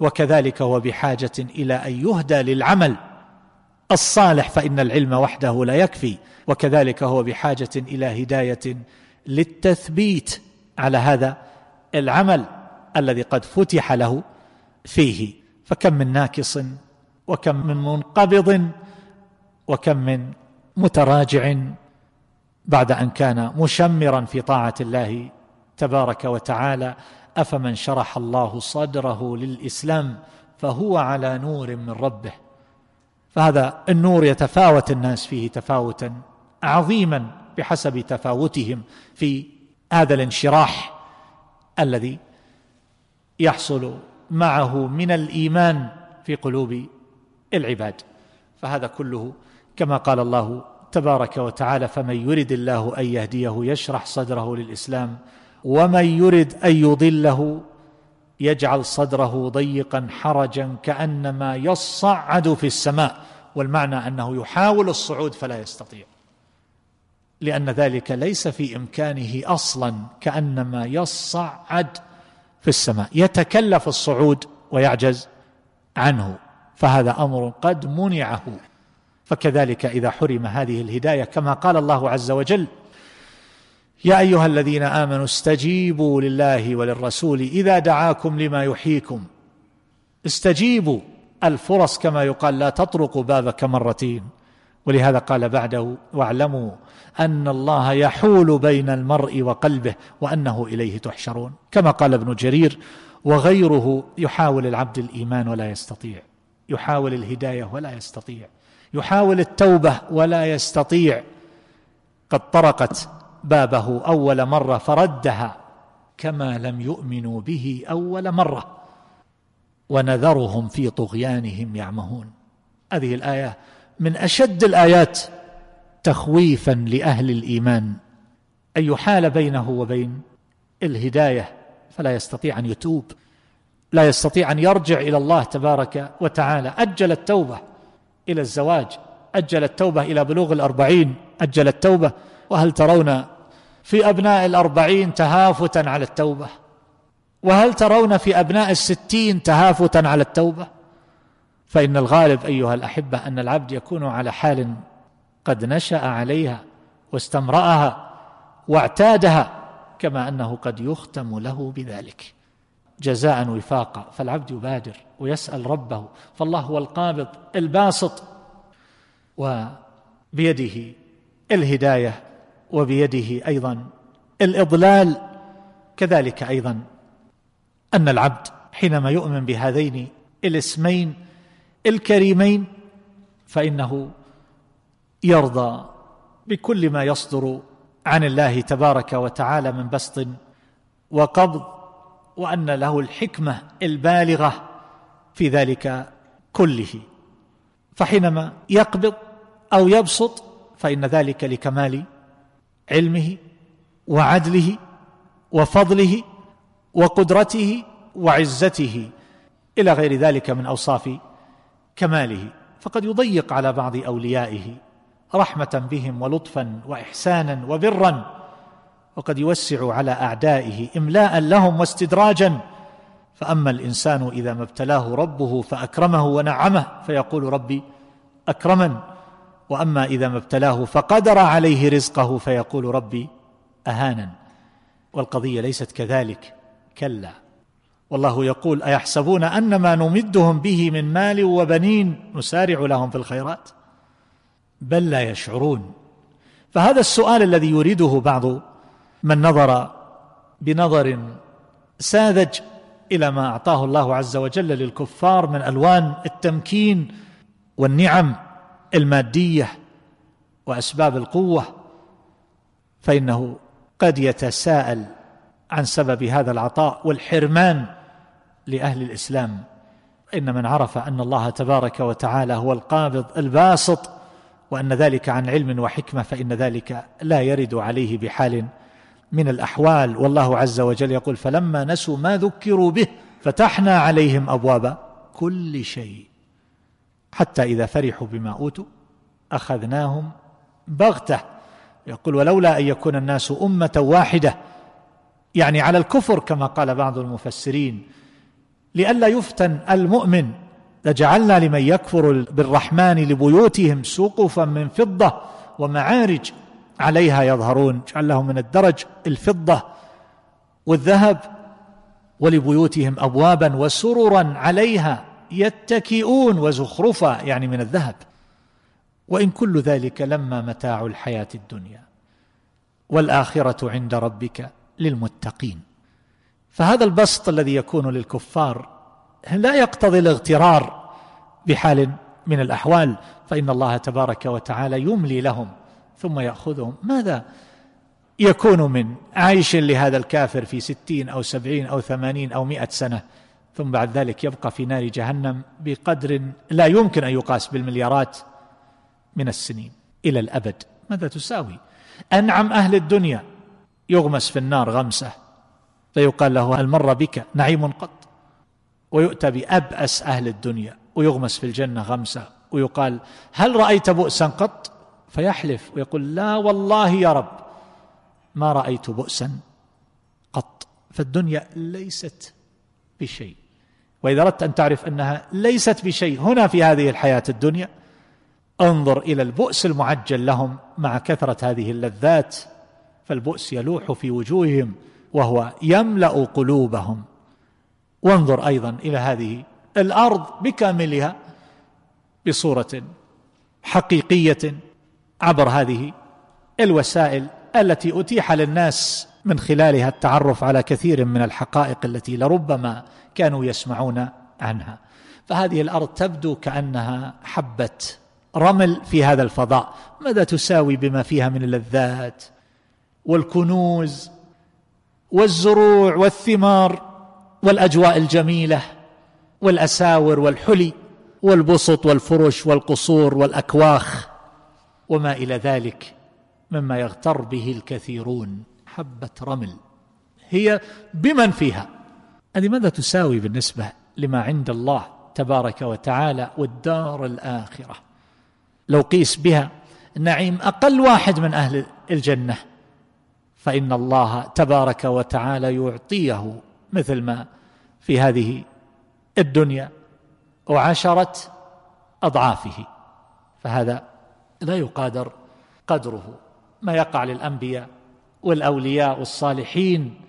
وكذلك هو بحاجة إلى أن يهدى للعمل الصالح فإن العلم وحده لا يكفي. وكذلك هو بحاجة إلى هداية للتثبيت على هذا العمل. الذي قد فتح له فيه فكم من ناكص وكم من منقبض وكم من متراجع بعد أن كان مشمرا في طاعة الله تبارك وتعالى. أفمن شرح الله صدره للإسلام فهو على نور من ربه. فهذا النور يتفاوت الناس فيه تفاوتا عظيما بحسب تفاوتهم في هذا الانشراح الذي يحصل معه من الإيمان في قلوب العباد. فهذا كله كما قال الله تبارك وتعالى فمن يرد الله أن يهديه يشرح صدره للإسلام ومن يرد أن يضله يجعل صدره ضيقا حرجا كأنما يصعد في السماء والمعنى أنه يحاول الصعود فلا يستطيع لأن ذلك ليس في إمكانه أصلا كأنما يصعد في السماء يتكلف الصعود ويعجز عنه فهذا أمر قد منعه. فكذلك إذا حرم هذه الهداية كما قال الله عز وجل يا أيها الذين آمنوا استجيبوا لله وللرسول إذا دعاكم لما يحييكم. استجيبوا الفرص كما يقال لا تطرقوا بابك مرتين. ولهذا قال بعده واعلموا أن الله يحول بين المرء وقلبه وأنه إليه تحشرون. كما قال ابن جرير وغيره يحاول العبد الإيمان ولا يستطيع يحاول الهداية ولا يستطيع يحاول التوبة ولا يستطيع. قد طرقت بابه أول مرة فردها كما لم يؤمنوا به أول مرة ونذرهم في طغيانهم يعمهون. هذه الآية من أشد الآيات تخويفا لأهل الإيمان أن يحال بينه وبين الهداية فلا يستطيع أن يتوب لا يستطيع أن يرجع إلى الله تبارك وتعالى. أجل التوبة إلى الزواج أجل التوبة إلى بلوغ الأربعين أجل التوبة. وهل ترون في أبناء الأربعين تهافتا على التوبة؟ وهل ترون في أبناء الستين تهافتا على التوبة؟ فإن الغالب أيها الأحبة أن العبد يكون على حال قد نشأ عليها واستمرأها واعتادها كما أنه قد يختم له بذلك. جزاء وفاقا فالعبد يبادر ويسأل ربه فالله هو القابض الباسط وبيده الهداية وبيده أيضا الإضلال. كذلك أيضا أن العبد حينما يؤمن بهذين الاسمين الكريمين فإنه يرضى بكل ما يصدر عن الله تبارك وتعالى من بسط وقبض وأن له الحكمة البالغة في ذلك كله. فحينما يقبض أو يبسط فإن ذلك لكمال علمه وعدله وفضله وقدرته وعزته إلى غير ذلك من أوصاف كماله فقد يضيق على بعض أوليائه رحمة بهم ولطفا واحسانا وبرا وقد يوسع على أعدائه إملاء لهم واستدراجا. فأما الإنسان إذا ما ابتلاه ربه فأكرمه ونعمه فيقول ربي أكرمن. وأما إذا ما ابتلاه فقدر عليه رزقه فيقول ربي اهانا والقضية ليست كذلك كلا. والله يقول أيحسبون أن ما نمدهم به من مال وبنين نسارع لهم في الخيرات؟ بل لا يشعرون. فهذا السؤال الذي يريده بعض من نظر بنظر ساذج إلى ما أعطاه الله عز وجل للكفار من ألوان التمكين والنعم المادية وأسباب القوة فإنه قد يتساءل عن سبب هذا العطاء والحرمان لأهل الإسلام. إن من عرف أن الله تبارك وتعالى هو القابض الباسط وأن ذلك عن علم وحكمة فإن ذلك لا يرد عليه بحال من الأحوال. والله عز وجل يقول فلما نسوا ما ذكروا به فتحنا عليهم أبواب كل شيء حتى إذا فرحوا بما أوتوا أخذناهم بغتة. يقول ولولا أن يكون الناس أمة واحدة يعني على الكفر كما قال بعض المفسرين لئلا يفتن المؤمن. لجعلنا لمن يكفر بالرحمن لبيوتهم سقفا من فضة ومعارج عليها يظهرون. جعل لهم من الدرج الفضة والذهب ولبيوتهم أبوابا وسررا عليها يتكئون وزخرفا يعني من الذهب. وإن كل ذلك لما متاع الحياة الدنيا. والآخرة عند ربك للمتقين. فهذا البسط الذي يكون للكفار لا يقتضي الاغترار بحال من الأحوال فإن الله تبارك وتعالى يملي لهم ثم يأخذهم. ماذا يكون من عيش لهذا الكافر في ستين أو سبعين أو ثمانين أو مائه سنة ثم بعد ذلك يبقى في نار جهنم بقدر لا يمكن أن يقاس بالمليارات من السنين إلى الأبد. ماذا تساوي؟ أنعم أهل الدنيا يغمس في النار غمسة. فيقال له هل مر بك نعيم قط؟ ويؤتى بأبأس أهل الدنيا ويغمس في الجنة غمسة ويقال هل رأيت بؤسا قط؟ فيحلف ويقول لا والله يا رب ما رأيت بؤسا قط. فالدنيا ليست بشيء. وإذا أردت أن تعرف أنها ليست بشيء هنا في هذه الحياة الدنيا انظر إلى البؤس المعجل لهم مع كثرة هذه اللذات. فالبؤس يلوح في وجوههم وهو يملأ قلوبهم. وانظر أيضا إلى هذه الأرض بكاملها بصورة حقيقية عبر هذه الوسائل التي أتيح للناس من خلالها التعرف على كثير من الحقائق التي لربما كانوا يسمعون عنها. فهذه الأرض تبدو كأنها حبة رمل في هذا الفضاء. ماذا تساوي بما فيها من اللذات والكنوز والزروع والثمار والأجواء الجميلة والأساور والحلي والبسط والفرش والقصور والأكواخ وما إلى ذلك مما يغتر به الكثيرون. حبة رمل هي بمن فيها؟ هذه ماذا تساوي بالنسبة لما عند الله تبارك وتعالى والدار الآخرة؟ لو قيس بها نعيم أقل واحد من أهل الجنة. فإن الله تبارك وتعالى يعطيه مثل ما في هذه الدنيا وعشرة أضعافه. فهذا لا يقادر قدره. ما يقع للأنبياء والأولياء والصالحين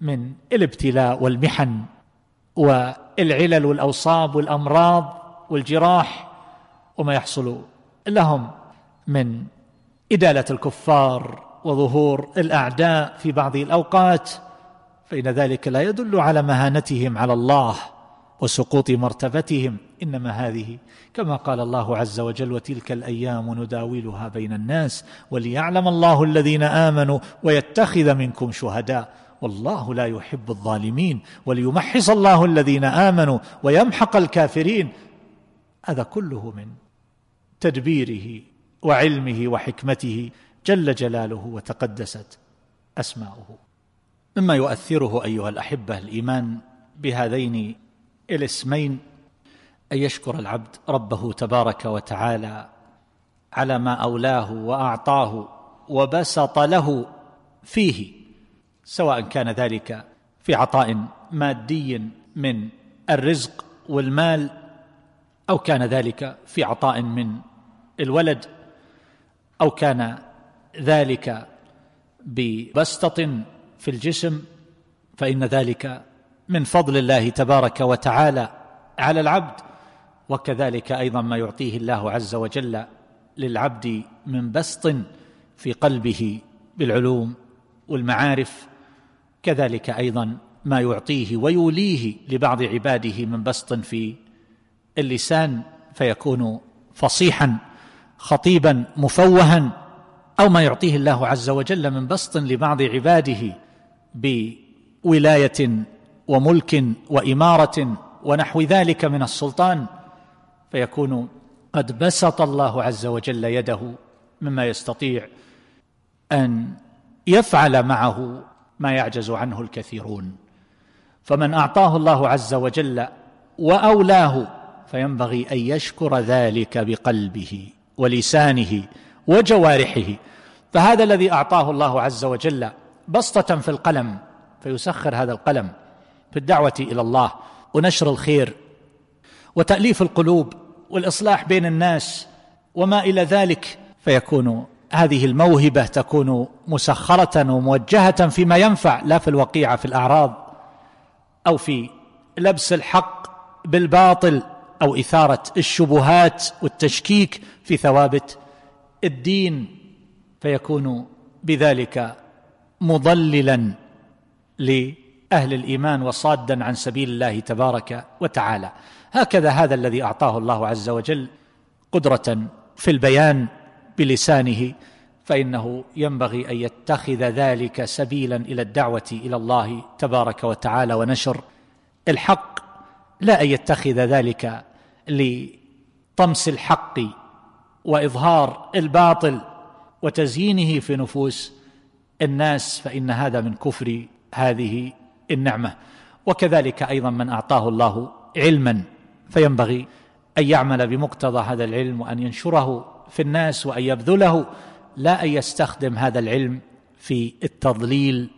من الابتلاء والمحن والعلل والأوصاب والأمراض والجراح وما يحصل لهم من إدالة الكفار وظهور الأعداء في بعض الأوقات فإن ذلك لا يدل على مهانتهم على الله وسقوط مرتبتهم. إنما هذه كما قال الله عز وجل وتلك الأيام نداولها بين الناس وليعلم الله الذين آمنوا ويتخذ منكم شهداء والله لا يحب الظالمين وليمحص الله الذين آمنوا ويمحق الكافرين. هذا كله من تدبيره وعلمه وحكمته. جل جلاله وتقدست أسماؤه. مما يؤثره أيها الأحبة الإيمان بهذين الاسمين أن يشكر العبد ربه تبارك وتعالى على ما أولاه وأعطاه وبسط له فيه سواء كان ذلك في عطاء مادي من الرزق والمال أو كان ذلك في عطاء من الولد أو كان ذلك ببسطة في الجسم فإن ذلك من فضل الله تبارك وتعالى على العبد وكذلك أيضا ما يعطيه الله عز وجل للعبد من بسط في قلبه بالعلوم والمعارف كذلك أيضا ما يعطيه ويوليه لبعض عباده من بسط في اللسان فيكون فصيحا خطيبا مفوها أو ما يعطيه الله عز وجل من بسط لبعض عباده بولاية وملك وإمارة ونحو ذلك من السلطان فيكون قد بسط الله عز وجل يده مما يستطيع أن يفعل معه ما يعجز عنه الكثيرون. فمن أعطاه الله عز وجل وأولاه فينبغي أن يشكر ذلك بقلبه ولسانه وجوارحه. فهذا الذي أعطاه الله عز وجل بسطة في القلم فيسخر هذا القلم في الدعوة إلى الله ونشر الخير وتأليف القلوب والإصلاح بين الناس وما إلى ذلك فيكون هذه الموهبة تكون مسخرة وموجهة فيما ينفع لا في الوقيعه في الأعراض أو في لبس الحق بالباطل أو إثارة الشبهات والتشكيك في ثوابت الدين فيكون بذلك مضللا لأهل الإيمان وصادا عن سبيل الله تبارك وتعالى. هكذا هذا الذي أعطاه الله عز وجل قدرة في البيان بلسانه فإنه ينبغي أن يتخذ ذلك سبيلا إلى الدعوة إلى الله تبارك وتعالى ونشر الحق. لا أن يتخذ ذلك لطمس الحق وإظهار الباطل وتزيينه في نفوس الناس فإن هذا من كفر هذه النعمة. وكذلك أيضا من أعطاه الله علما فينبغي أن يعمل بمقتضى هذا العلم وأن ينشره في الناس وأن يبذله لا أن يستخدم هذا العلم في التضليل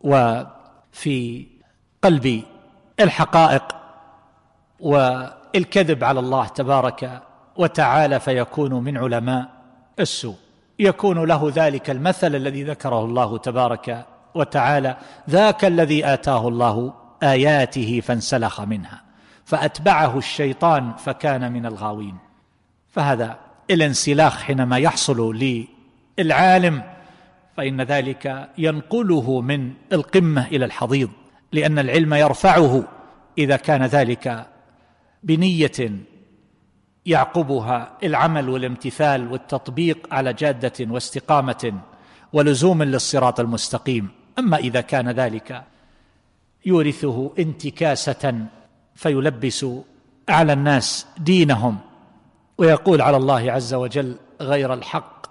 وفي قلب الحقائق والكذب على الله تبارك وتعالى فيكون من علماء السوء. يكون له ذلك المثل الذي ذكره الله تبارك وتعالى ذاك الذي آتاه الله آياته فانسلخ منها فأتبعه الشيطان فكان من الغاوين. فهذا الانسلاخ حينما يحصل للعالم فإن ذلك ينقله من القمة إلى الحضيض لأن العلم يرفعه إذا كان ذلك بنية يعقبها العمل والامتثال والتطبيق على جادة واستقامة ولزوم للصراط المستقيم. أما إذا كان ذلك يورثه انتكاسة فيلبس على الناس دينهم ويقول على الله عز وجل غير الحق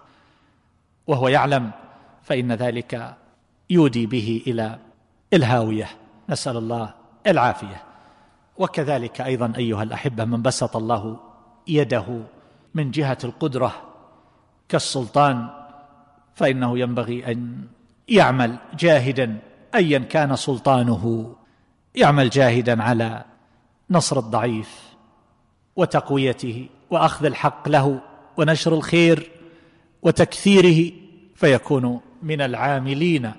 وهو يعلم فإن ذلك يودي به إلى الهاوية. نسأل الله العافية. وكذلك أيضا أيها الأحبة من بسط الله يده من جهة القدرة كالسلطان فإنه ينبغي أن يعمل جاهدا ايا كان سلطانه يعمل جاهدا على نصر الضعيف وتقويته وأخذ الحق له ونشر الخير وتكثيره فيكون من العاملين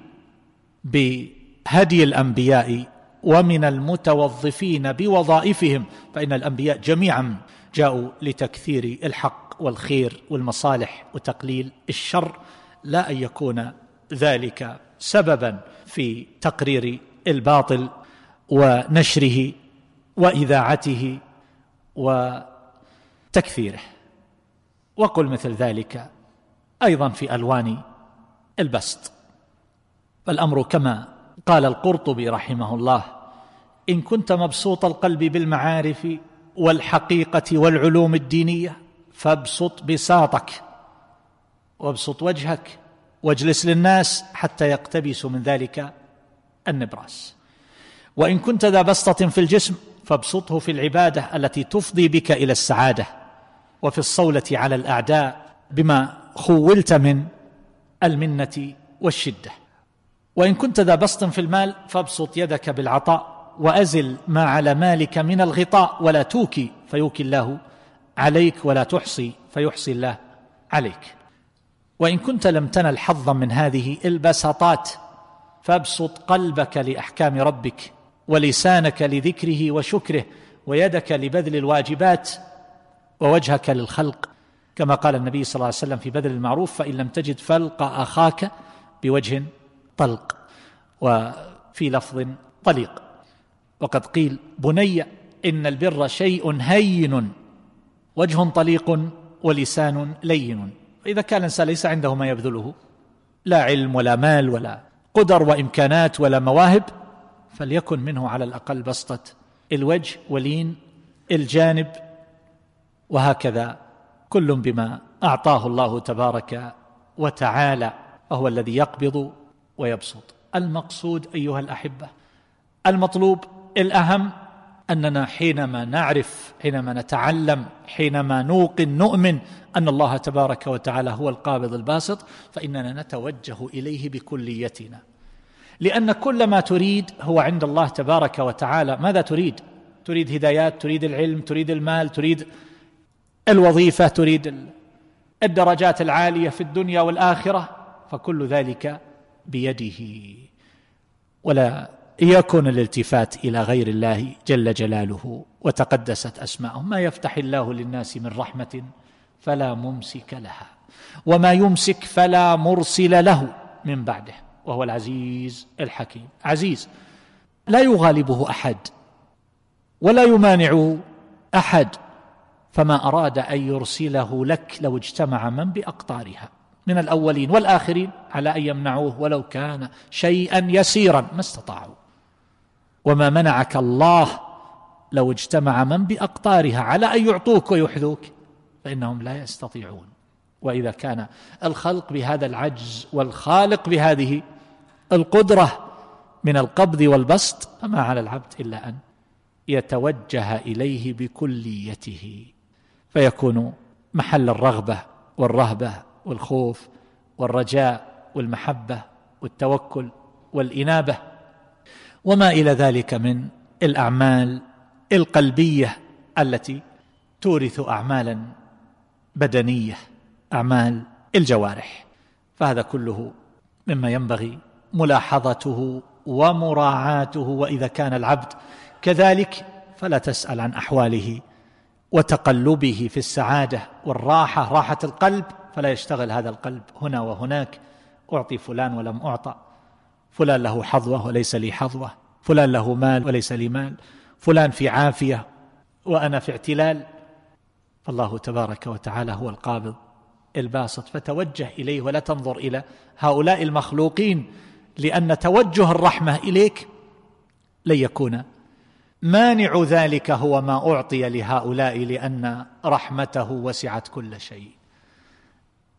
بهدي الأنبياء ومن المتوظفين بوظائفهم فإن الأنبياء جميعا جاءوا لتكثير الحق والخير والمصالح وتقليل الشر لا أن يكون ذلك سببا في تقرير الباطل ونشره وإذاعته وتكثيره. وقل مثل ذلك أيضا في ألوان البسط. فالأمر كما قال القرطبي رحمه الله إن كنت مبسوط القلب بالمعارف والحقيقة والعلوم الدينية فابسط بساطك وابسط وجهك واجلس للناس حتى يقتبسوا من ذلك النبراس. وإن كنت ذا بسطة في الجسم فابسطه في العبادة التي تفضي بك إلى السعادة وفي الصولة على الأعداء بما خولت من المنة والشدة. وإن كنت ذا بسط في المال فابسط يدك بالعطاء وأزل ما على مالك من الغطاء ولا توكي فيوكي الله عليك ولا تحصي فيحصي الله عليك. وإن كنت لم تنل حظا من هذه البساطات فابسط قلبك لأحكام ربك ولسانك لذكره وشكره ويدك لبذل الواجبات ووجهك للخلق. كما قال النبي صلى الله عليه وسلم في بذل المعروف فإن لم تجد فلق أخاك بوجه طلق. وفي لفظ طليق. وقد قيل بني إن البر شيء هين وجه طليق ولسان لين. فاذا كان الإنسان ليس عنده ما يبذله لا علم ولا مال ولا قدر وإمكانات ولا مواهب فليكن منه على الأقل بسطة الوجه ولين الجانب وهكذا. كل بما أعطاه الله تبارك وتعالى وهو الذي يقبض ويبسط. المقصود أيها الأحبة المطلوب الأهم أننا حينما نعرف حينما نتعلم حينما نوقن نؤمن أن الله تبارك وتعالى هو القابض الباسط فإننا نتوجه إليه بكليتنا. لأن كل ما تريد هو عند الله تبارك وتعالى. ماذا تريد؟ تريد هدايات تريد العلم تريد المال تريد الوظيفة تريد الدرجات العالية في الدنيا والآخرة. فكل ذلك بيده. ولا يكون الالتفات إلى غير الله جل جلاله وتقدست أسماؤه. ما يفتح الله للناس من رحمة فلا ممسك لها وما يمسك فلا مرسل له من بعده وهو العزيز الحكيم. عزيز لا يغالبه أحد ولا يمانعه أحد فما أراد أن يرسله لك لو اجتمع من بأقطارها من الأولين والآخرين على أن يمنعوه ولو كان شيئا يسيرا ما استطاعوا. وما منعك الله لو اجتمع من بأقطارها على أن يعطوك ويحذوك فإنهم لا يستطيعون. وإذا كان الخلق بهذا العجز والخالق بهذه القدرة من القبض والبسط فما على العبد إلا أن يتوجه إليه بكليته. فيكون محل الرغبة والرهبة والخوف والرجاء والمحبة والتوكل والإنابة. وما إلى ذلك من الأعمال القلبية التي تورث اعمالا بدنية أعمال الجوارح. فهذا كله مما ينبغي ملاحظته ومراعاته وإذا كان العبد كذلك فلا تسأل عن أحواله وتقلبه في السعادة والراحة راحة القلب فلا يشتغل هذا القلب هنا وهناك. أعطي فلان ولم أعطى. فلان له حظوة وليس لي حظوة. فلان له مال وليس لي مال. فلان في عافية وأنا في اعتلال. فالله تبارك وتعالى هو القابض الباسط. فتوجه إليه ولا تنظر إلى هؤلاء المخلوقين لأن توجه الرحمة إليك لن يكون مانع ذلك هو ما أعطي لهؤلاء لأن رحمته وسعت كل شيء.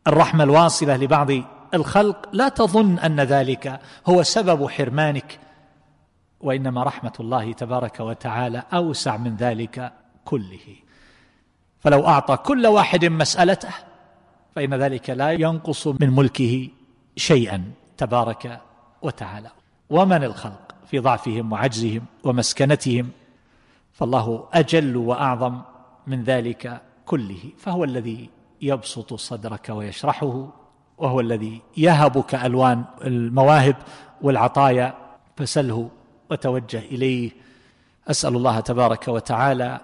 الرحمة الواصلة لبعض الخلق لا تظن أن ذلك هو سبب حرمانك وإنما رحمة الله تبارك وتعالى أوسع من ذلك كله. فلو أعطى كل واحد مسألته فإن ذلك لا ينقص من ملكه شيئا تبارك وتعالى. ومن الخلق في ضعفهم وعجزهم ومسكنتهم فالله أجل وأعظم من ذلك كله فهو الذي يبسط صدرك ويشرحه وهو الذي يهبك ألوان المواهب والعطايا فسله وتوجه إليه. أسأل الله تبارك وتعالى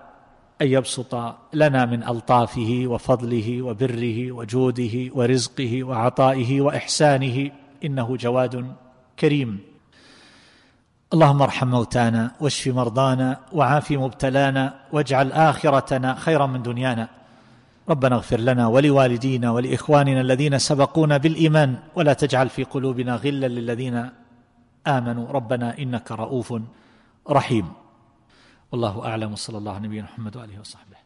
أن يبسط لنا من ألطافه وفضله وبره وجوده ورزقه وعطائه وإحسانه إنه جواد كريم. اللهم ارحم موتانا واشف مرضانا وعاف مبتلانا واجعل آخرتنا خيرا من دنيانا. ربنا اغفر لنا ولوالدينا ولإخواننا الذين سبقونا بالإيمان ولا تجعل في قلوبنا غلا للذين آمنوا. ربنا إنك رؤوف رحيم. والله أعلم. وصلى الله على نبينا محمد وآله وصحبه.